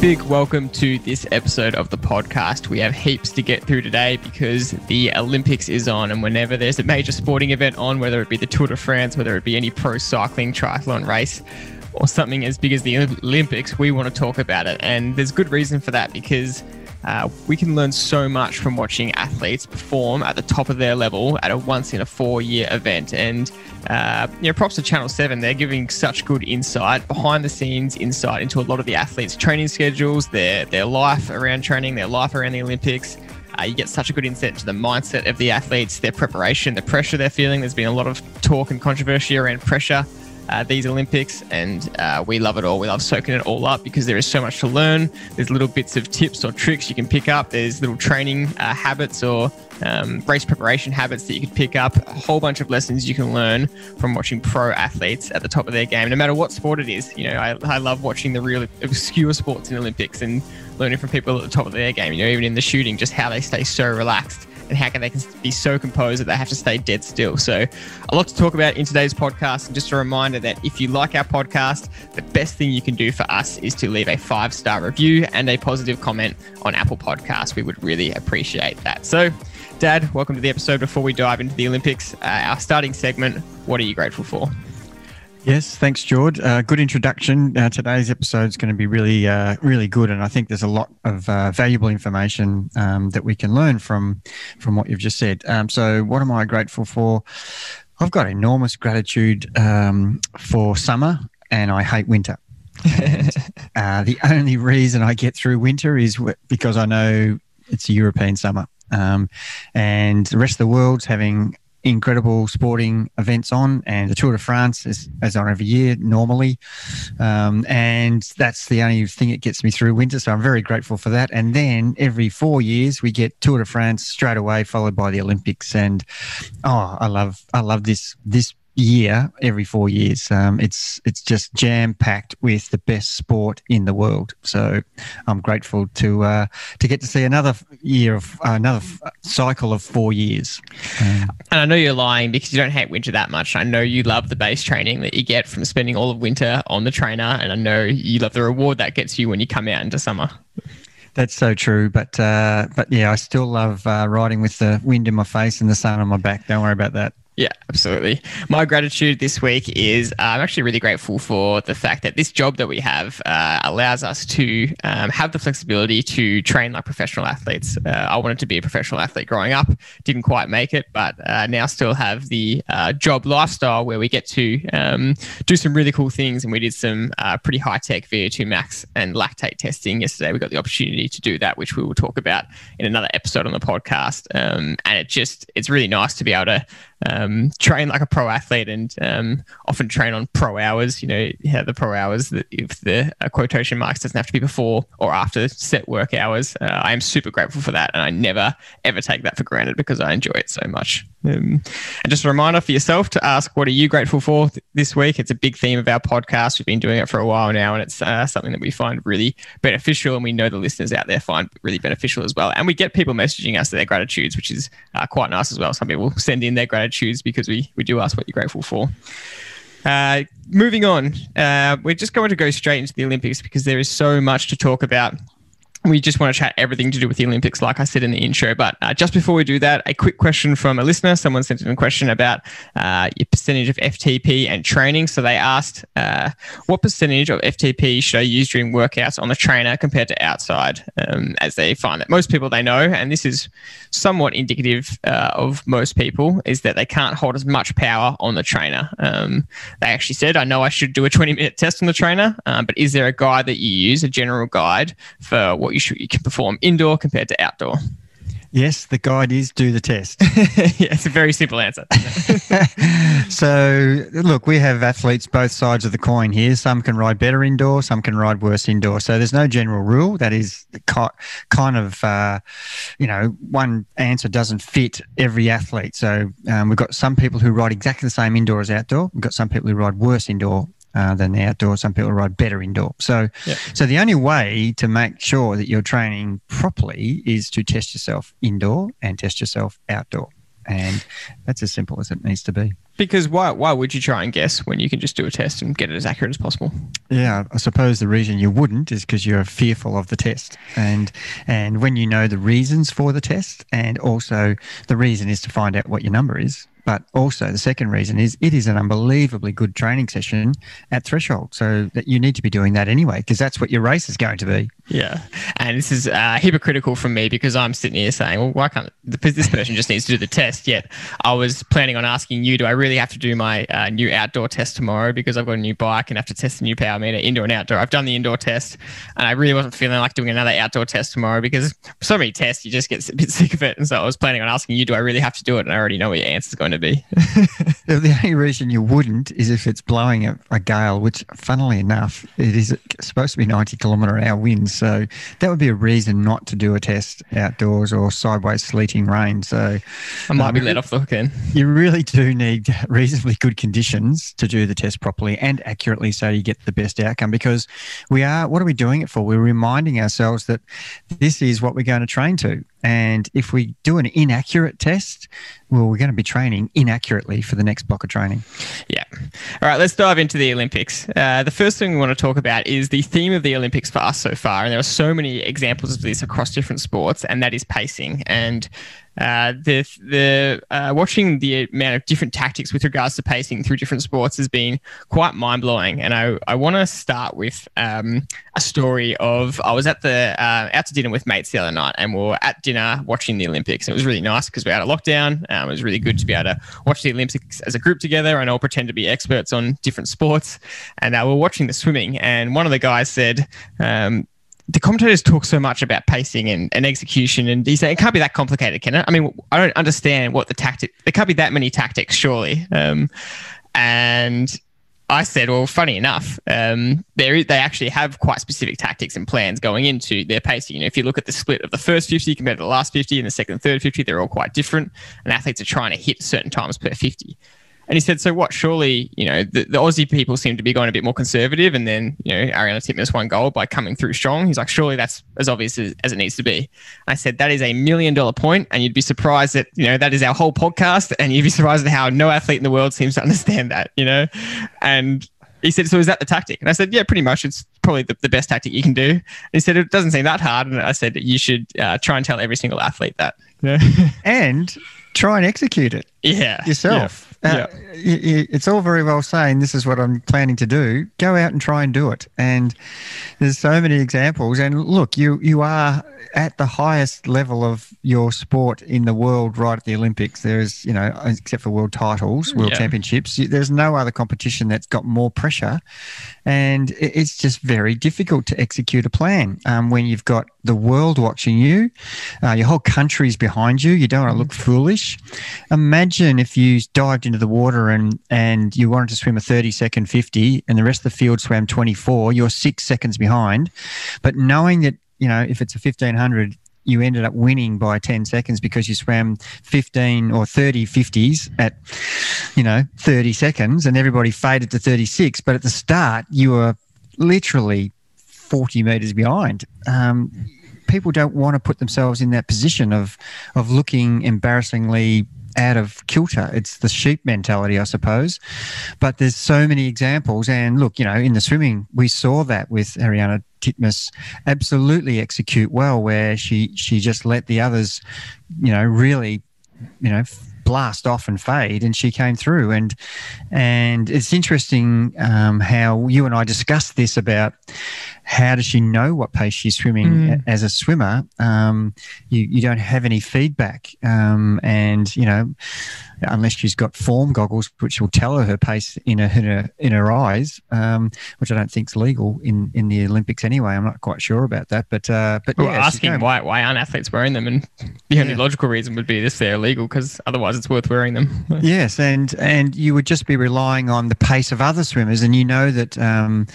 Big welcome to this episode of the podcast. We have heaps to get through today because the Olympics is on, and whenever there's a major sporting event on, whether it be the Tour de France, whether it be any pro cycling triathlon race, or something as big as the Olympics, we want to talk about it. And there's good reason for that because uh, we can learn so much from watching athletes perform at the top of their level at a once in a four year event. And, uh, you know, props to Channel 7. They're giving such good insight, behind the scenes insight into a lot of the athletes' training schedules, their, their life around training, their life around the Olympics. Uh, you get such a good insight into the mindset of the athletes, their preparation, the pressure they're feeling. There's been a lot of talk and controversy around pressure uh, these Olympics, and uh, we love it all. We love soaking it all up because there is so much to learn. There's little bits of tips or tricks you can pick up. There's little training uh, habits or um, race preparation habits that you can pick up. A whole bunch of lessons you can learn from watching pro athletes at the top of their game, no matter what sport it is. You know, I, I love watching the real obscure sports in Olympics and learning from people at the top of their game. You know, even in the shooting, just how they stay so relaxed and how can they be so composed that they have to stay dead still. So, a lot to talk about in today's podcast. And just a reminder that if you like our podcast, the best thing you can do for us is to leave a five star review and a positive comment on Apple Podcasts. We would really appreciate that. So, Dad, welcome to the episode. Before we dive into the Olympics, uh, our starting segment, what are you grateful for? Yes, thanks, George. Uh, good introduction. Uh, today's episode is going to be really, uh, really good, and I think there's a lot of uh, valuable information um, that we can learn from from what you've just said. Um, so, what am I grateful for? I've got enormous gratitude um, for summer, and I hate winter. And, uh, the only reason I get through winter is w- because I know it's a European summer, um, and the rest of the world's having incredible sporting events on, and the Tour de France is, is on every year normally. Um, and that's the only thing that gets me through winter. So I'm very grateful for that. And then every four years we get Tour de France straight away, followed by the Olympics. And oh, I love I love this this year every four years. Um, it's it's just jam packed with the best sport in the world. So I'm grateful to uh, to get to see another year of uh, another cycle of four years. Um, and I know you're lying because you don't hate winter that much. I know you love the base training that you get from spending all of winter on the trainer, and I know you love the reward that gets you when you come out into summer. That's so true, but uh, but yeah, I still love uh, riding with the wind in my face and the sun on my back. Don't worry about that. Yeah, absolutely. My gratitude this week is uh, I'm actually really grateful for the fact that this job that we have uh, allows us to um, have the flexibility to train like professional athletes. Uh, I wanted to be a professional athlete growing up, didn't quite make it, but uh, now still have the uh, job lifestyle where we get to um, do some really cool things. And we did some uh, pretty high tech VO2 max and lactate testing yesterday. We got the opportunity to do that, which we will talk about in another episode on the podcast. Um, and it just, it's really nice to be able to um, train like a pro athlete and um, often train on pro hours. You know, the pro hours if the uh, quotation marks doesn't have to be before or after set work hours. Uh, I am super grateful for that, and I never ever take that for granted because I enjoy it so much. Um, and just a reminder for yourself to ask, what are you grateful for th- this week? It's a big theme of our podcast. We've been doing it for a while now, and it's uh, something that we find really beneficial, and we know the listeners out there find really beneficial as well. And we get people messaging us their gratitudes, which is uh, quite nice as well. Some people send in their gratitudes because we we do ask what you're grateful for. Uh, moving on, uh, we're just going to go straight into the Olympics because there is so much to talk about we just want to chat everything to do with the Olympics, like I said in the intro. But uh, just before we do that, a quick question from a listener. Someone sent in a question about uh, your percentage of FTP and training. So they asked, uh, what percentage of FTP should I use during workouts on the trainer compared to outside? Um, as they find that most people they know, and this is somewhat indicative uh, of most people, is that they can't hold as much power on the trainer. Um, they actually said, I know I should do a 20 minute test on the trainer, um, but is there a guide that you use, a general guide for what you should you can perform indoor compared to outdoor? Yes, the guide is do the test. yeah, it's a very simple answer. so, look, we have athletes both sides of the coin here. Some can ride better indoor, some can ride worse indoor. So, there's no general rule. That is kind of, uh, you know, one answer doesn't fit every athlete. So, um, we've got some people who ride exactly the same indoor as outdoor. We've got some people who ride worse indoor uh, than the outdoor. Some people ride better indoor. So, yeah. so the only way to make sure that you're training properly is to test yourself indoor and test yourself outdoor, and that's as simple as it needs to be. Because why why would you try and guess when you can just do a test and get it as accurate as possible? Yeah, I suppose the reason you wouldn't is because you're fearful of the test, and and when you know the reasons for the test, and also the reason is to find out what your number is, but also, the second reason is it is an unbelievably good training session at threshold. So that you need to be doing that anyway, because that's what your race is going to be. Yeah. And this is uh, hypocritical from me because I'm sitting here saying, well, why can't this person just needs to do the test? Yet I was planning on asking you, do I really have to do my uh, new outdoor test tomorrow because I've got a new bike and have to test the new power meter indoor and outdoor? I've done the indoor test and I really wasn't feeling like doing another outdoor test tomorrow because so many tests, you just get a bit sick of it. And so I was planning on asking you, do I really have to do it? And I already know what your answer is going to be. the only reason you wouldn't is if it's blowing a, a, gale, which, funnily enough, it is supposed to be 90 kilometre an hour winds. So that would be a reason not to do a test outdoors or sideways sleeting rain. So I might um, be let off the hook then. You really do need reasonably good conditions to do the test properly and accurately so you get the best outcome because we are, what are we doing it for? We're reminding ourselves that this is what we're going to train to. And if we do an inaccurate test, well, we're going to be training inaccurately for the next block of training. Yeah. All right, let's dive into the Olympics. Uh, the first thing we want to talk about is the theme of the Olympics for us so far. And there are so many examples of this across different sports, and that is pacing. And uh, the the uh, watching the amount of different tactics with regards to pacing through different sports has been quite mind blowing. And I, I want to start with um, a story of I was at the uh, out to dinner with mates the other night, and we are at dinner watching the Olympics. It was really nice because we had a lockdown. Um, it was really good to be able to watch the Olympics as a group together and all pretend to be experts on different sports. And uh, we we're watching the swimming, and one of the guys said. Um, the commentators talk so much about pacing and, and execution, and you say it can't be that complicated, can it? I mean, I don't understand what the tactic. There can't be that many tactics, surely. Um, and I said, well, funny enough, um, they they actually have quite specific tactics and plans going into their pacing. You know, if you look at the split of the first 50 compared to the last 50 and the second and third 50, they're all quite different, and athletes are trying to hit certain times per 50. And he said, so what? Surely, you know, the, the Aussie people seem to be going a bit more conservative. And then, you know, Ariarne Titmus won gold by coming through strong. He's like, surely that's as obvious as, as it needs to be. I said, that is a million dollar point, And you'd be surprised that, you know, that is our whole podcast. And you'd be surprised at how no athlete in the world seems to understand that, you know? And he said, so is that the tactic? And I said, yeah, pretty much. It's probably the, the best tactic you can do. And he said, it doesn't seem that hard. And I said, you should uh, try and tell every single athlete that. and try and execute it. Yeah. Yourself. Yeah. Uh, yeah. it's all very well saying this is what I'm planning to do. Go out and try and do it. And there's so many examples. And look, you you are at the highest level of your sport in the world right at the Olympics. There's, you know, except for world titles, world yeah. championships, there's no other competition that's got more pressure. And it's just very difficult to execute a plan um, when you've got the world watching you, uh, your whole country's behind you. You don't want to look foolish. Imagine if you dived into the water and, and you wanted to swim a 30 second 50 and the rest of the field swam 24, you're six seconds behind. But knowing that you know, if it's a 1500, you ended up winning by 10 seconds because you swam 15 or 30 50s at, you know, 30 seconds and everybody faded to 36. But at the start, you were literally 40 meters behind. Um, people don't want to put themselves in that position of, of looking embarrassingly out of kilter. It's the sheep mentality, I suppose. But there's so many examples. And look, you know, in the swimming, we saw that with Ariarne Titmus absolutely execute well, where she she just let the others, you know, really, you know, blast off and fade, and she came through. And and it's interesting um, how you and I discussed this about how does she know what pace she's swimming mm. as a swimmer? Um, you you don't have any feedback, um, and you know unless she's got form goggles, which will tell her her pace in her in her, in her eyes, um, which I don't think is legal in, in the Olympics anyway. I'm not quite sure about that, but uh, but yeah, asking why why aren't athletes wearing them, and the only yeah. logical reason would be this they're illegal because otherwise it's worth wearing them. yes, and and you would just be relying on the pace of other swimmers, and you know that. Um,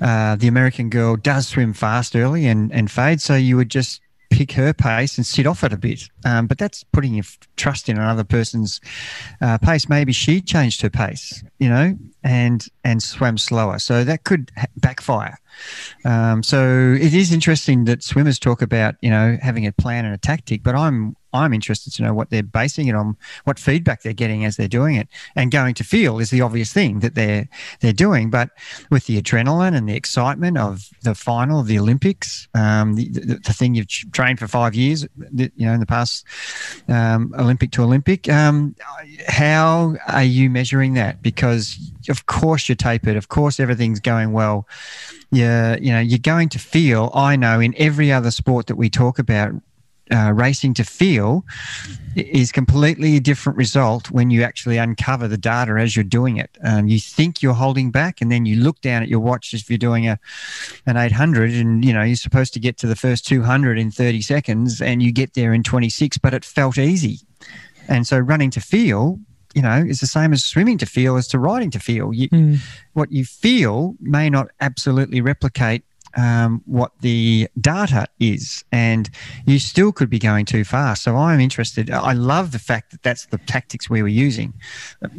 uh, the American girl does swim fast early and, and fade, so you would just pick her pace and sit off it a bit. Um, but that's putting your trust in another person's uh, pace. Maybe she changed her pace, you know, and and swam slower. So that could backfire. Um, so it is interesting that swimmers talk about you know having a plan and a tactic, but I'm I'm interested to know what they're basing it on, what feedback they're getting as they're doing it, and going to feel is the obvious thing that they're they're doing. But with the adrenaline and the excitement of the final of the Olympics, um, the, the, the, thing you've trained for five years, you know, in the past um, Olympic to Olympic, um, how are you measuring that? Because of course you're tapered, of course everything's going well. Yeah, you know, you're going to feel. I know in every other sport that we talk about uh, racing to feel is completely a different result when you actually uncover the data as you're doing it. Um, you think you're holding back, and then you look down at your watch if you're doing a an 800, and you know you're supposed to get to the first 200 in 30 seconds, and you get there in 26, but it felt easy. And so running to feel you know, is the same as swimming to feel as to riding to feel. You, mm. What you feel may not absolutely replicate um, what the data is, and you still could be going too fast. So I'm interested. I love the fact that that's the tactics we were using.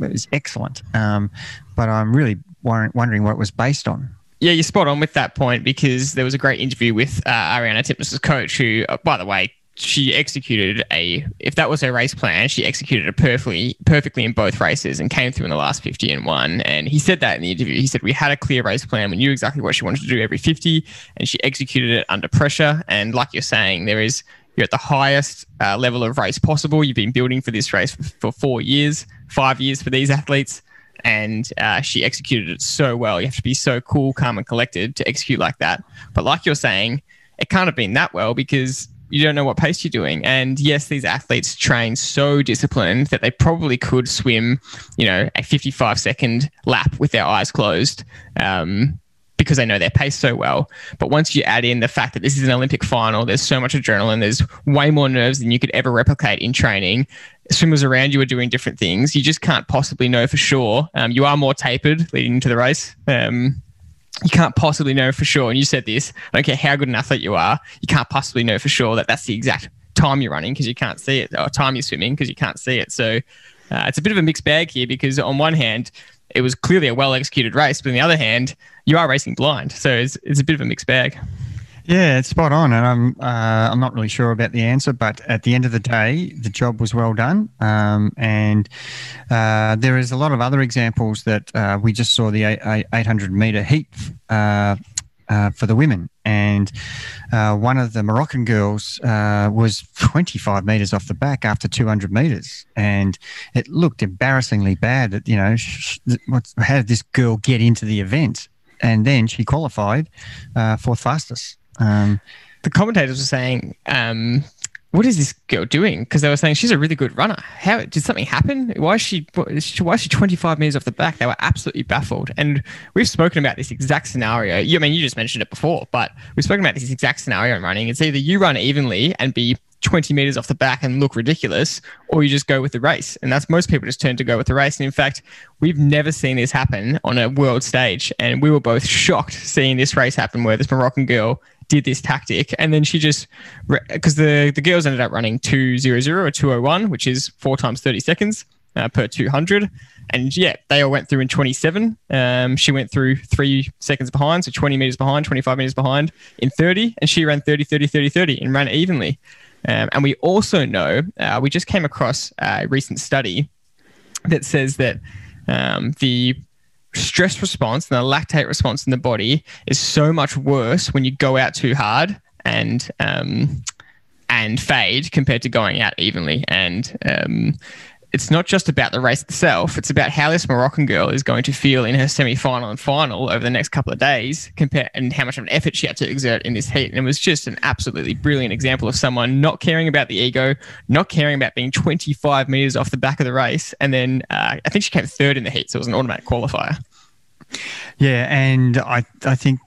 It's excellent, um, but I'm really wondering what it was based on. Yeah, you're spot on with that point because there was a great interview with uh, Ariarne Titmus's coach, who, uh, by the way, she executed a if that was her race plan she executed it perfectly perfectly in both races and came through in the last 50 and won. And he said that in the interview. He said we had a clear race plan. We knew exactly what she wanted to do every 50 and she executed it under pressure. And like you're saying there is you're at the highest uh, level of race possible. You've been building for this race for, four years five years for these athletes. And uh, she executed it so well. You have to be so cool calm and collected to execute like that. But like you're saying it can't have been that well because you don't know what pace you're doing. And yes, these athletes train so disciplined that they probably could swim, you know, a 55 second lap with their eyes closed. Um, because they know their pace so well. But once you add in the fact that this is an Olympic final, there's so much adrenaline, there's way more nerves than you could ever replicate in training. Swimmers around you are doing different things. You just can't possibly know for sure. Um, you are more tapered leading into the race. Um, you can't possibly know for sure. And you said this, I don't care how good an athlete you are, you can't possibly know for sure that that's the exact time you're running because you can't see it, or time you're swimming because you can't see it. So uh, it's a bit of a mixed bag here because on one hand, it was clearly a well executed race, but on the other hand, you are racing blind. So it's, it's a bit of a mixed bag. Yeah, it's spot on, and I'm uh, I'm not really sure about the answer, but at the end of the day, the job was well done, um, and uh, there is a lot of other examples that uh, we just saw the 800 meter heat uh, uh, for the women, and uh, one of the Moroccan girls was 25 meters off the back after 200 meters, and it looked embarrassingly bad. That you know, how did this girl get into the event? And then she qualified fourth fastest. Um, the commentators were saying, um, "What is this girl doing?" Because they were saying she's a really good runner. How did something happen? Why is she? Why is she 25 meters off the back? They were absolutely baffled. And we've spoken about this exact scenario. I mean, you just mentioned it before, but we've spoken about this exact scenario in running. It's either you run evenly and be 20 meters off the back and look ridiculous, or you just go with the race. And that's most people just turn to go with the race. And in fact, we've never seen this happen on a world stage. And we were both shocked seeing this race happen where this Moroccan girl did this tactic, and then she just because the the girls ended up running two zero zero or two oh one, which is four times thirty seconds uh, per two hundred, and yeah, they all went through in twenty seven. Um, she went through three seconds behind, so twenty meters behind, twenty five meters behind in thirty, and she ran 30, 30, 30, 30 and ran evenly. Um, and we also know uh, we just came across a recent study that says that um, the stress response and the lactate response in the body is so much worse when you go out too hard and um, and fade compared to going out evenly. And um, it's not just about the race itself; it's about how this Moroccan girl is going to feel in her semi-final and final over the next couple of days, compare and how much of an effort she had to exert in this heat. And it was just an absolutely brilliant example of someone not caring about the ego, not caring about being 25 meters off the back of the race, and then uh, I think she came third in the heat, so it was an automatic qualifier. Yeah, and I I think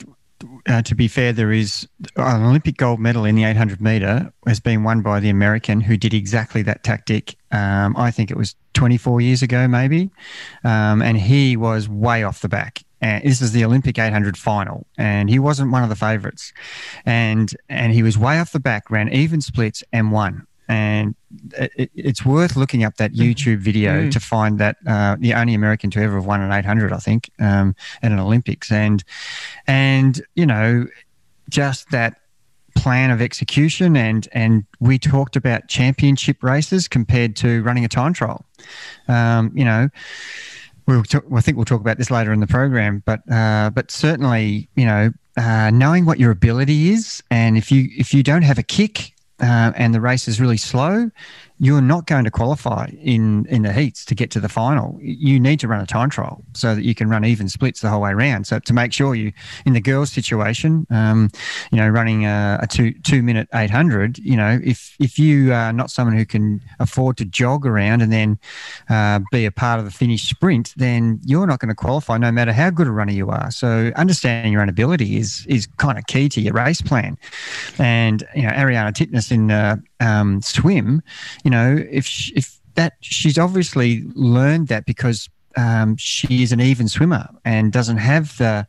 uh, to be fair, there is an Olympic gold medal in the 800 meter has been won by the American who did exactly that tactic. Um, I think it was 24 years ago, maybe, um, and he was way off the back. And this is the Olympic 800 final, and he wasn't one of the favourites, and and he was way off the back, ran even splits and won. And it, it's worth looking up that Mm-hmm. YouTube video Mm. to find that uh, the only American to ever have won an 800, I think, um, at an Olympics, and and you know, just that plan of execution and and we talked about championship races compared to running a time trial um, you know we'll talk, I think we'll talk about this later in the program but uh, but certainly you know uh, knowing what your ability is and if you if you don't have a kick uh, and the race is really slow, you're not going to qualify in in the heats to get to the final. You need to run a time trial so that you can run even splits the whole way around. So to make sure you, in the girls' situation, um, you know, running a, a two two minute eight hundred, you know, if if you are not someone who can afford to jog around and then uh, be a part of the finish sprint, then you're not going to qualify no matter how good a runner you are. So understanding your own ability is is kind of key to your race plan. And you know, Ariarne Titmus in uh, um, swim, you know, if sh if that she's obviously learned that because um, she is an even swimmer and doesn't have the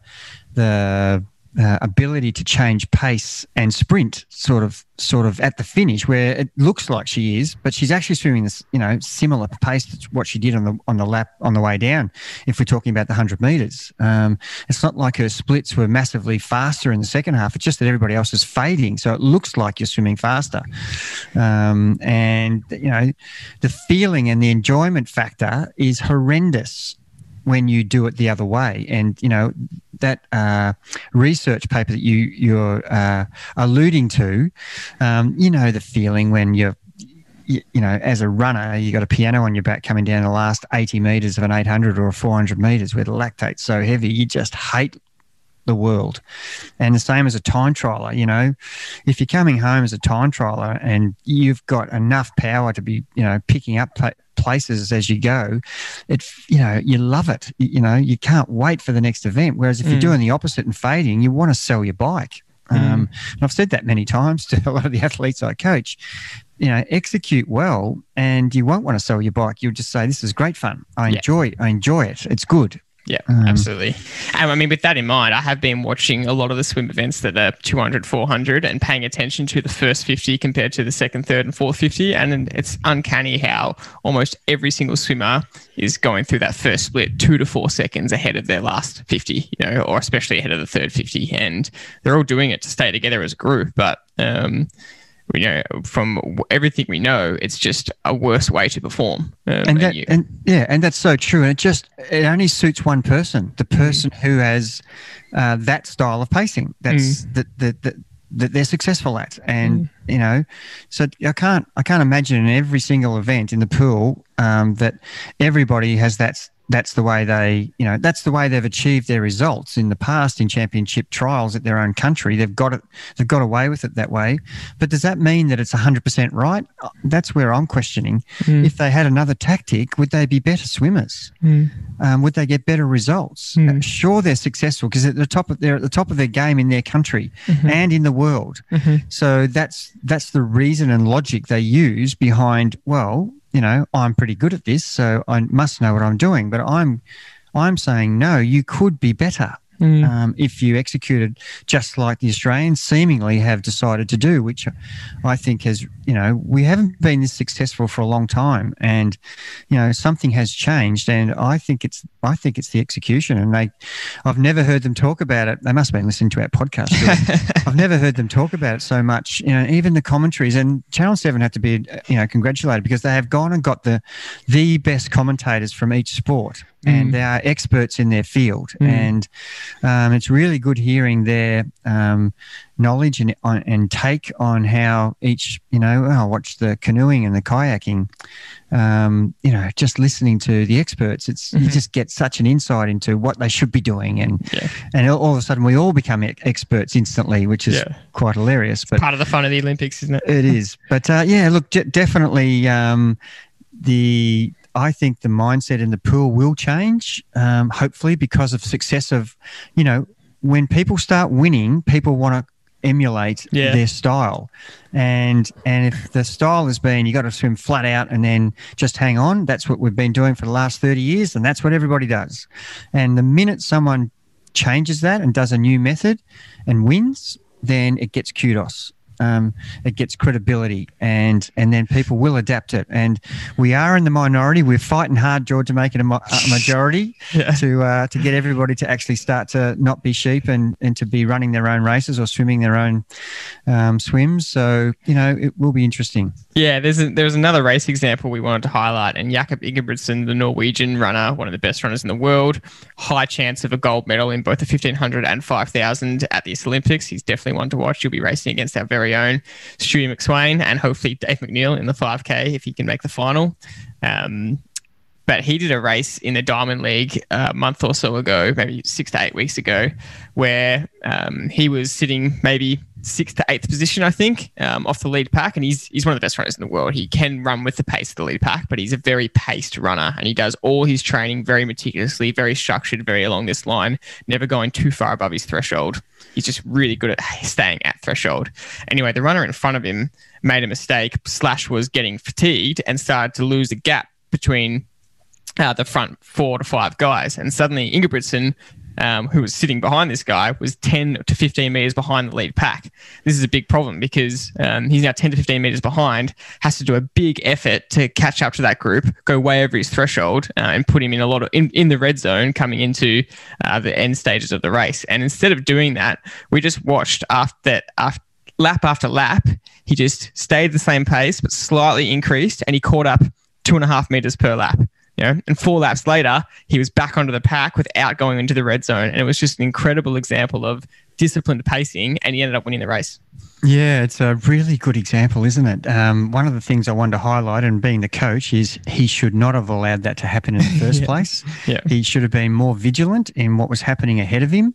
the uh, ability to change pace and sprint sort of sort of at the finish where it looks like she is but she's actually swimming this you know similar pace to what she did on the on the lap on the way down if we're talking about the 100 meters. Um, it's not like her splits were massively faster in the second half. It's just that everybody else is fading so it looks like you're swimming faster. Um, and you know the feeling and the enjoyment factor is horrendous when you do it the other way. And you know that uh, research paper that you you're uh, alluding to, um, you know the feeling when you're you, know, as a runner, you got a piano on your back coming down the last 80 meters of an 800 or a 400 meters where the lactate's so heavy, you just hate the world. And the same as a time trialer, you know, if you're coming home as a time trialer and you've got enough power to be, you know, picking up places as you go, it, you know, you love it. You, know, you can't wait for the next event. Whereas if you're Mm. doing the opposite and fading, you want to sell your bike. Um, and I've said that many times to a lot of the athletes I coach. You know, execute well, and you won't want to sell your bike. You'll just say, "This is great fun. I Yeah. enjoy. I enjoy it. It's good." Yeah, Um, absolutely. And I mean, with that in mind, I have been watching a lot of the swim events that are 200, 400 and paying attention to the first 50 compared to the second, third, and fourth 50. And it's uncanny how almost every single swimmer is going through that first split two to four seconds ahead of their last 50, you know, or especially ahead of the third 50. And they're all doing it to stay together as a group. But, um, you know, from everything we know, it's just a worse way to perform. Um, and that you- and yeah and that's so true and it just it only suits one person the person who has uh, that style of pacing that's that, that that that they're successful at and you know so i can't i can't imagine in every single event in the pool um, that everybody has that that's the way they you know that's the way they've achieved their results in the past in championship trials at their own country they've got it they've got away with it that way but does that mean that it's 100% right that's where i'm questioning Mm. if they had another tactic, would they be better swimmers? Mm. Um, would they get better results? Mm. Uh, sure, they're successful because at the top of they're at the top of their game in their country Mhm. and in the world. Mhm. So that's that's the reason and logic they use behind. Well, you know, I'm pretty good at this, so I must know what I'm doing. But I'm I'm saying no. You could be better Mm. um, if you executed just like the Australians seemingly have decided to do, which I think has, you know, we haven't been this successful for a long time, and you know, something has changed, and I think it's, I think it's the execution, and they, I've never heard them talk about it. They must have been listening to our podcast. really. I've never heard them talk about it so much. You know, even the commentaries and Channel Seven have to be, you know, congratulated because they have gone and got the, the best commentators from each sport, Mm. and they are experts in their field, Mm. and um, it's really good hearing their um, knowledge and on, and take on how each, you know, I watched the canoeing and the kayaking. Um, you know, just listening to the experts, it's you Mhm. just get such an insight into what they should be doing, and Yeah. and all, of a sudden we all become experts instantly, which is Yeah. quite hilarious. But Part of the fun of the Olympics, isn't it? it is. But uh, yeah, look, de- definitely um, the. I think the mindset in the pool will change, um, hopefully, because of success of, you know, when people start winning, people want to emulate Yeah. their style, and and if the style has been you got to swim flat out and then just hang on, that's what we've been doing for the last thirty years, and that's what everybody does. And the minute someone changes that and does a new method and wins, then it gets kudos um, it gets credibility, and and then people will adapt it. And we are in the minority. We're fighting hard, George, to make it a, a majority yeah. to uh, to get everybody to actually start to not be sheep and and to be running their own races or swimming their own um, swims. So you know, it will be interesting. Yeah, there's a, there's another race example we wanted to highlight, and Jakob Ingebrigtsen, the Norwegian runner, one of the best runners in the world, high chance of a gold medal in both the 1500 and 5000 at the Olympics. He's definitely one to watch. You'll be racing against our very own Stewie McSweyn and hopefully Dave McNeill in the 5K if he can make the final. Um, but he did a race in the Diamond League a month or so ago, maybe six to eight weeks ago, where um, he was sitting maybe sixth to eighth position, I think, um, off the lead pack. And he's he's one of the best runners in the world. He can run with the pace of the lead pack, but he's a very paced runner, and he does all his training very meticulously, very structured, very along this line, never going too far above his threshold. He's just really good at staying at threshold. Anyway, the runner in front of him made a mistake. Slash was getting fatigued and started to lose the gap between uh, the front four to five guys. And suddenly Ingebrigtsen, um, who was sitting behind this guy, was 10 to 15 meters behind the lead pack. This is a big problem because um, he's now 10 to 15 meters behind, has to do a big effort to catch up to that group, go way over his threshold, uh, and put him in a lot of in, in the red zone coming into uh, the end stages of the race. And instead of doing that, we just watched after that after lap after lap, he just stayed the same pace but slightly increased, and he caught up two and a half meters per lap. You know, and four laps later, he was back onto the pack without going into the red zone. And it was just an incredible example of disciplined pacing, and he ended up winning the race. Yeah, it's a really good example, isn't it? Um, one of the things I wanted to highlight, and being the coach, is he should not have allowed that to happen in the first yeah. place. Yeah. He should have been more vigilant in what was happening ahead of him.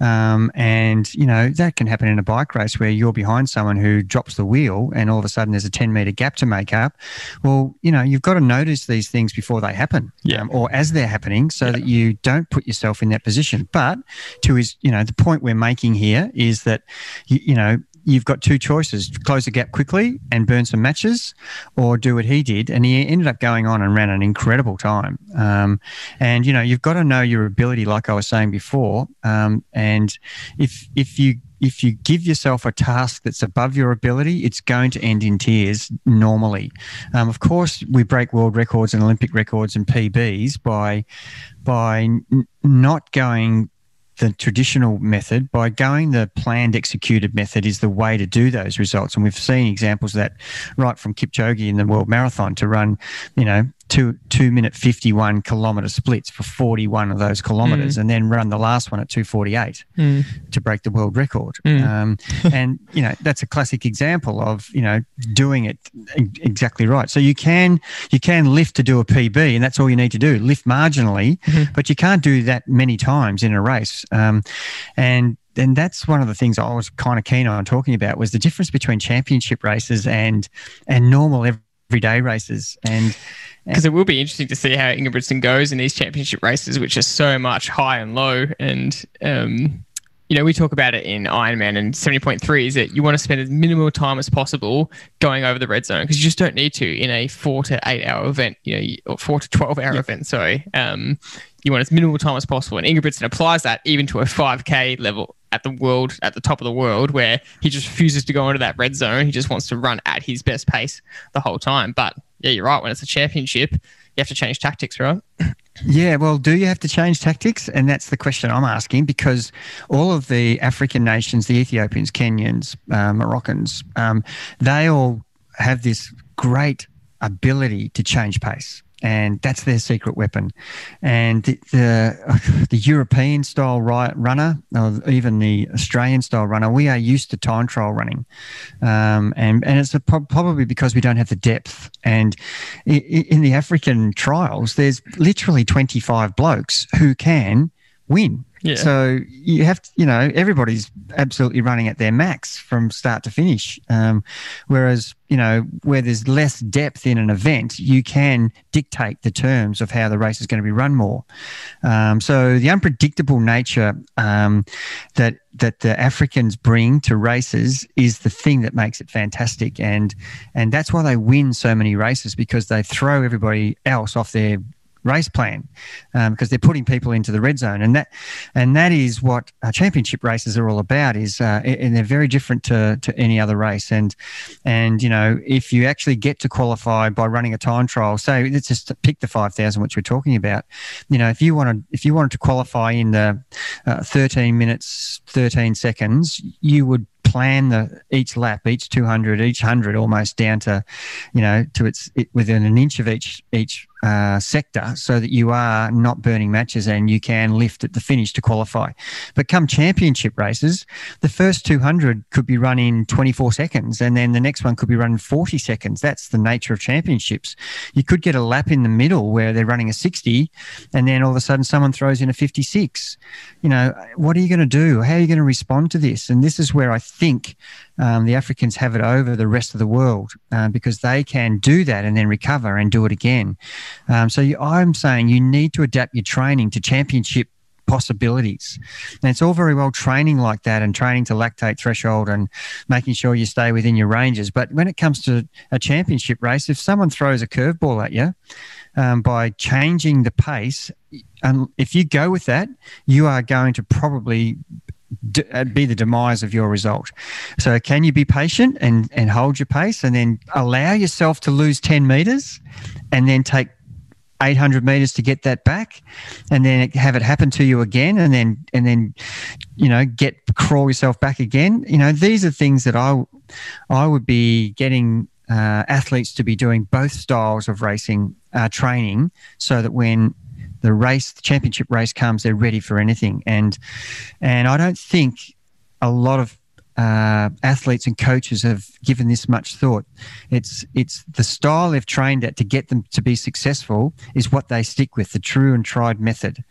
Um, and, you know, that can happen in a bike race where you're behind someone who drops the wheel and all of a sudden there's a 10 meter gap to make up. Well, you know, you've got to notice these things before they happen yeah. Um, or as they're happening so yeah. that you don't put yourself in that position. But to his, you know, the point we're making here is that, you, you know, you've got two choices close the gap quickly and burn some matches, or do what he did. And he ended up going on and ran an incredible time. Um, and, you know, you've got to know your ability, like I was saying before. Um, and if, if you, if you give yourself a task that's above your ability, it's going to end in tears normally. Um, of course, we break world records and Olympic records and PBs by by n- not going the traditional method by going the planned executed method is the way to do those results. And we've seen examples of that right from Kipchoge in the world marathon to run you know two two minute 51 kilometer splits for 41 of those kilometers mm. and then run the last one at 248 mm. to break the world record mm. um, and you know that's a classic example of you know doing it exactly right so you can you can lift to do a pb and that's all you need to do lift marginally mm-hmm. but you can't do that many times in a race um, and and that's one of the things I was kind of keen on talking about was the difference between championship races and and normal everyday races and because it will be interesting to see how Ingebrigtsen goes in these championship races, which are so much high and low. And, um, you know, we talk about it in Ironman and 70.3 is that you want to spend as minimal time as possible going over the red zone because you just don't need to in a four to eight hour event, you know, or four to 12 hour event, sorry. Um, you want as minimal time as possible. And Ingebrigtsen applies that even to a 5K level at the world, at the top of the world, where he just refuses to go into that red zone. He just wants to run at his best pace the whole time. But yeah, you're right. When it's a championship, you have to change tactics, right? Yeah, well, do you have to change tactics? And that's the question I'm asking because all of the African nations, the Ethiopians, Kenyans, uh, Moroccans, um, they all have this great ability to change pace and that's their secret weapon. And the the, the European style runner, or even the Australian style runner, we are used to time trial running, um, and and it's pro- probably because we don't have the depth. And in, in the African trials, there's literally 25 blokes who can win yeah. So you have to, you know, everybody's absolutely running at their max from start to finish. Um, whereas, you know, where there's less depth in an event, you can dictate the terms of how the race is going to be run more. Um, so the unpredictable nature um, that that the Africans bring to races is the thing that makes it fantastic, and and that's why they win so many races because they throw everybody else off their race plan um, because they're putting people into the red zone, and that and that is what uh, championship races are all about. Is uh, and they're very different to, to any other race. And and you know if you actually get to qualify by running a time trial, say let's just pick the five thousand which we're talking about. You know if you wanted if you wanted to qualify in the uh, thirteen minutes thirteen seconds, you would plan the each lap, each 200, each 100 almost down to, you know, to its it, within an inch of each each uh, sector so that you are not burning matches and you can lift at the finish to qualify. But come championship races, the first 200 could be run in 24 seconds and then the next one could be run in 40 seconds. That's the nature of championships. You could get a lap in the middle where they're running a 60 and then all of a sudden someone throws in a 56. You know, what are you going to do? How are you going to respond to this? And this is where I think um, the Africans have it over the rest of the world uh, because they can do that and then recover and do it again. Um, so you, I'm saying you need to adapt your training to championship possibilities. And it's all very well training like that and training to lactate threshold and making sure you stay within your ranges. But when it comes to a championship race, if someone throws a curveball at you um, by changing the pace, and if you go with that, you are going to probably uh, be the demise of your result. So, can you be patient and, and hold your pace and then allow yourself to lose 10 meters and then take 800 meters to get that back and then have it happen to you again and then and then you know get crawl yourself back again you know these are things that i i would be getting uh, athletes to be doing both styles of racing uh, training so that when the race, the championship race comes, they're ready for anything. And and I don't think a lot of uh, athletes and coaches have given this much thought. It's it's the style they've trained at to get them to be successful is what they stick with, the true and tried method,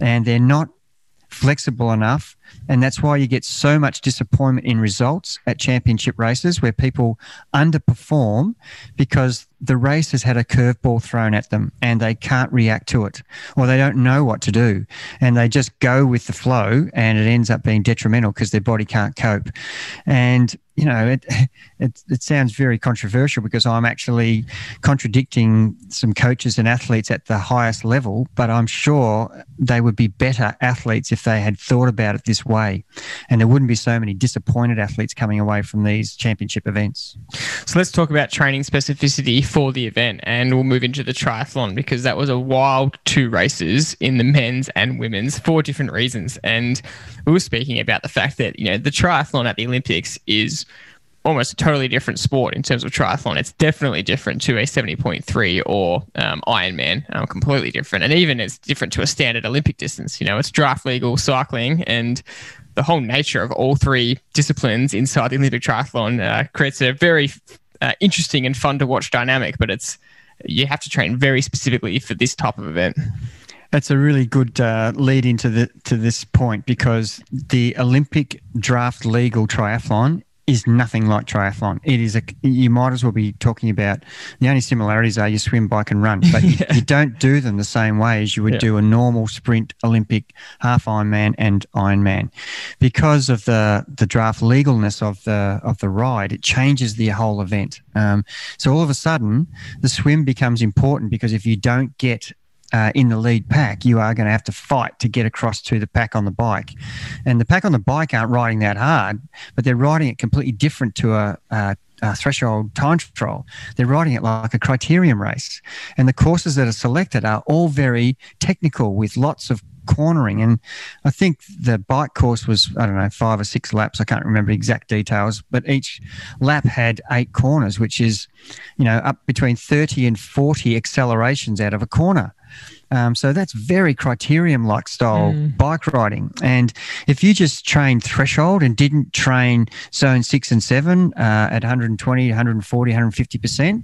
and they're not flexible enough. And that's why you get so much disappointment in results at championship races where people underperform because the race has had a curveball thrown at them and they can't react to it or they don't know what to do and they just go with the flow and it ends up being detrimental because their body can't cope. And you know, it, it, it sounds very controversial because I'm actually contradicting some coaches and athletes at the highest level, but I'm sure they would be better athletes if they had thought about it this way, and there wouldn't be so many disappointed athletes coming away from these championship events. So let's talk about training specificity for the event, and we'll move into the triathlon because that was a wild two races in the men's and women's for different reasons. And we were speaking about the fact that you know the triathlon at the Olympics is almost a totally different sport in terms of triathlon. It's definitely different to a 70.3 or um, Ironman, um, completely different. And even it's different to a standard Olympic distance. You know, it's draft legal cycling and the whole nature of all three disciplines inside the Olympic triathlon uh, creates a very uh, interesting and fun to watch dynamic, but it's you have to train very specifically for this type of event. That's a really good uh, lead into the to this point because the Olympic draft legal triathlon is nothing like triathlon. It is a you might as well be talking about the only similarities are you swim, bike, and run, but yeah. you, don't do them the same way as you would yeah. do a normal sprint, Olympic, half Ironman, and Ironman, because of the the draft legalness of the of the ride. It changes the whole event. Um, so all of a sudden, the swim becomes important because if you don't get uh, in the lead pack, you are going to have to fight to get across to the pack on the bike. And the pack on the bike aren't riding that hard, but they're riding it completely different to a, a uh, threshold time trial. They're riding it like a criterium race. And the courses that are selected are all very technical with lots of cornering. And I think the bike course was, I don't know, five or six laps. I can't remember exact details, but each lap had eight corners, which is, you know, up between 30 and 40 accelerations out of a corner. Um, so that's very criterium like style mm. bike riding. And if you just train threshold and didn't train zone six and seven uh, at 120, 140, 150%,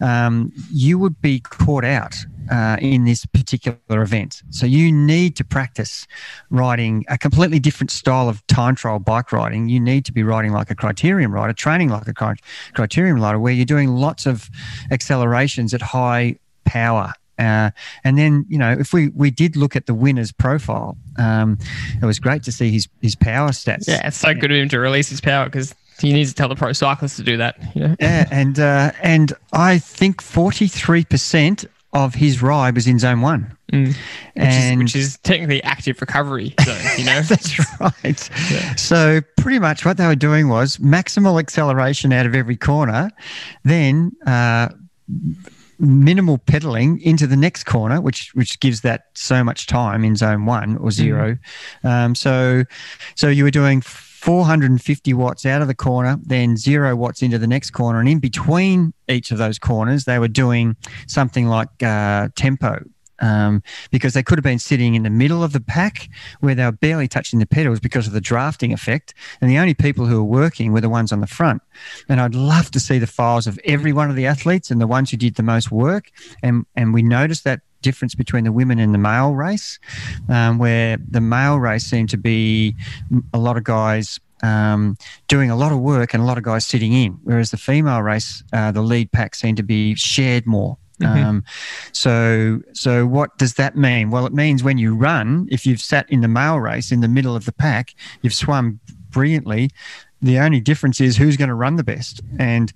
um, you would be caught out. Uh, in this particular event. So you need to practice riding a completely different style of time trial bike riding. You need to be riding like a criterium rider, training like a criterium rider, where you're doing lots of accelerations at high power uh, and then, you know, if we, we did look at the winner's profile, um, it was great to see his, his power stats. Yeah, it's so good of him to release his power because he needs to tell the pro cyclists to do that. You know? Yeah, and uh, and I think forty three percent of his ride was in zone one. Mm. Which, and, is, which is technically active recovery zone, you know? that's right. Yeah. So pretty much what they were doing was maximal acceleration out of every corner, then uh, minimal pedaling into the next corner, which which gives that so much time in zone one or 0 mm. um, so so you were doing 450 watts out of the corner, then zero watts into the next corner. And in between each of those corners, they were doing something like uh, tempo. Um, because they could have been sitting in the middle of the pack where they were barely touching the pedals because of the drafting effect. And the only people who were working were the ones on the front. And I'd love to see the files of every one of the athletes and the ones who did the most work. And, and we noticed that difference between the women and the male race, um, where the male race seemed to be a lot of guys um, doing a lot of work and a lot of guys sitting in, whereas the female race, uh, the lead pack seemed to be shared more. Mm-hmm. Um, so, so what does that mean? Well, it means when you run, if you've sat in the male race in the middle of the pack, you've swum brilliantly. The only difference is who's going to run the best, and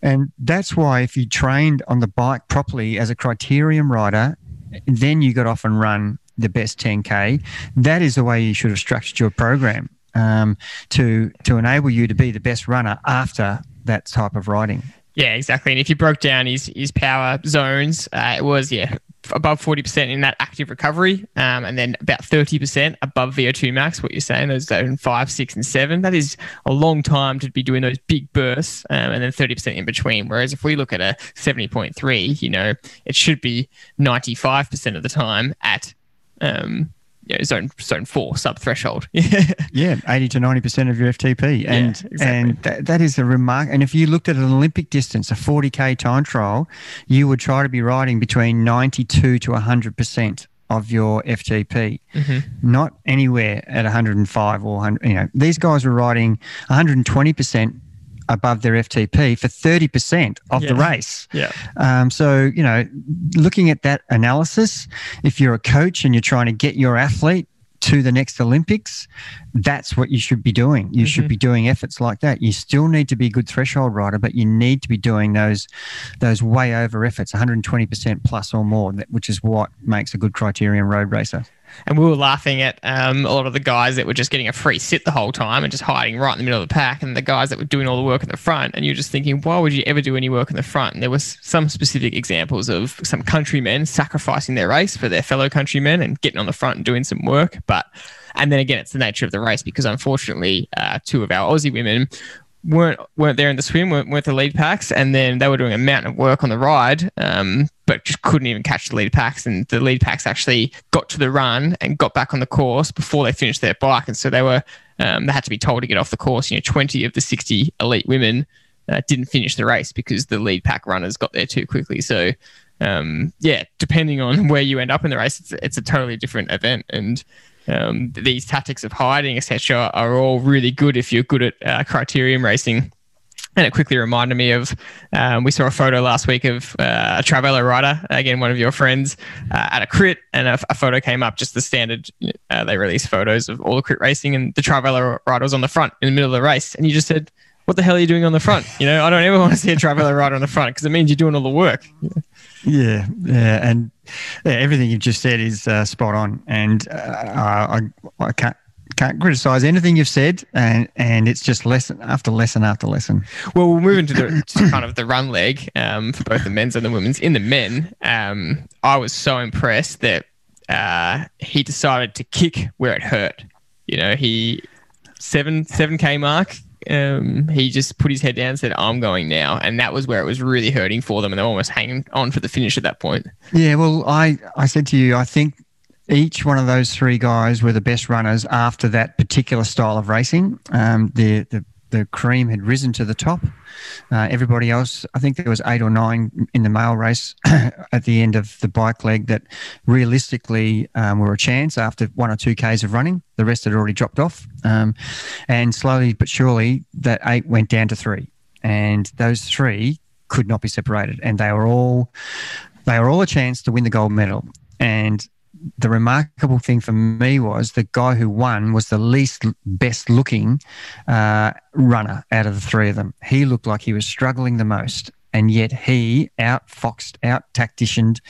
and that's why if you trained on the bike properly as a criterium rider, then you got off and run the best 10k. That is the way you should have structured your program um, to to enable you to be the best runner after that type of riding. Yeah, exactly. And if you broke down his his power zones, uh, it was yeah above 40% in that active recovery, um, and then about 30% above VO2 max. What you're saying, those zone five, six, and seven. That is a long time to be doing those big bursts, um, and then 30% in between. Whereas if we look at a 70.3, you know, it should be 95% of the time at um, you know, zone zone four sub threshold. yeah, eighty to ninety percent of your FTP, and yeah, exactly. and that, that is a remark. And if you looked at an Olympic distance, a forty k time trial, you would try to be riding between ninety two to hundred percent of your FTP, mm-hmm. not anywhere at 105 or 100. You know, these guys were riding 120 percent above their FTP for 30% of yeah. the race. Yeah. Um, so, you know, looking at that analysis, if you're a coach and you're trying to get your athlete to the next Olympics, that's what you should be doing. You mm-hmm. should be doing efforts like that. You still need to be a good threshold rider, but you need to be doing those those way over efforts, 120% plus or more, which is what makes a good criterium road racer. And we were laughing at um, a lot of the guys that were just getting a free sit the whole time and just hiding right in the middle of the pack, and the guys that were doing all the work at the front. And you're just thinking, why would you ever do any work in the front? And there was some specific examples of some countrymen sacrificing their race for their fellow countrymen and getting on the front and doing some work. But and then again, it's the nature of the race because unfortunately, uh, two of our Aussie women weren't weren't there in the swim, weren't, weren't the lead packs, and then they were doing a mountain of work on the ride, um, but just couldn't even catch the lead packs. And the lead packs actually got to the run and got back on the course before they finished their bike, and so they were um, they had to be told to get off the course. You know, twenty of the sixty elite women uh, didn't finish the race because the lead pack runners got there too quickly. So. Um, yeah, depending on where you end up in the race, it's, it's a totally different event. And um, these tactics of hiding, etc., are all really good if you're good at uh, criterium racing. And it quickly reminded me of um, we saw a photo last week of uh, a Trivelo rider, again, one of your friends, uh, at a crit, and a, a, photo came up, just the standard. Uh, they release photos of all the crit racing, and the Trivelo rider was on the front in the middle of the race. And you just said, What the hell are you doing on the front? You know, I don't ever want to see a Trivelo rider on the front because it means you're doing all the work. Yeah, yeah, and yeah, everything you've just said is uh, spot on, and uh, I, I can't can't criticize anything you've said, and and it's just lesson after lesson after lesson. Well, we'll move into the kind of the run leg um, for both the men's and the women's. In the men, um, I was so impressed that uh, he decided to kick where it hurt. You know, he seven seven k mark um, he just put his head down and said, I'm going now. And that was where it was really hurting for them. And they're almost hanging on for the finish at that point. Yeah, well, I, I said to you, I think each one of those three guys were the best runners after that particular style of racing. Um, the, the the cream had risen to the top. Uh, everybody else, I think there was eight or nine in the male race at the end of the bike leg that realistically um, were a chance after one or two Ks of running. The rest had already dropped off. Um, and slowly but surely, that eight went down to three. And those three could not be separated. And they were all they were all a chance to win the gold medal. And the remarkable thing for me was the guy who won was the least best looking uh, runner out of the three of them. He looked like he was struggling the most. and yet he outfoxed, out tacticianed.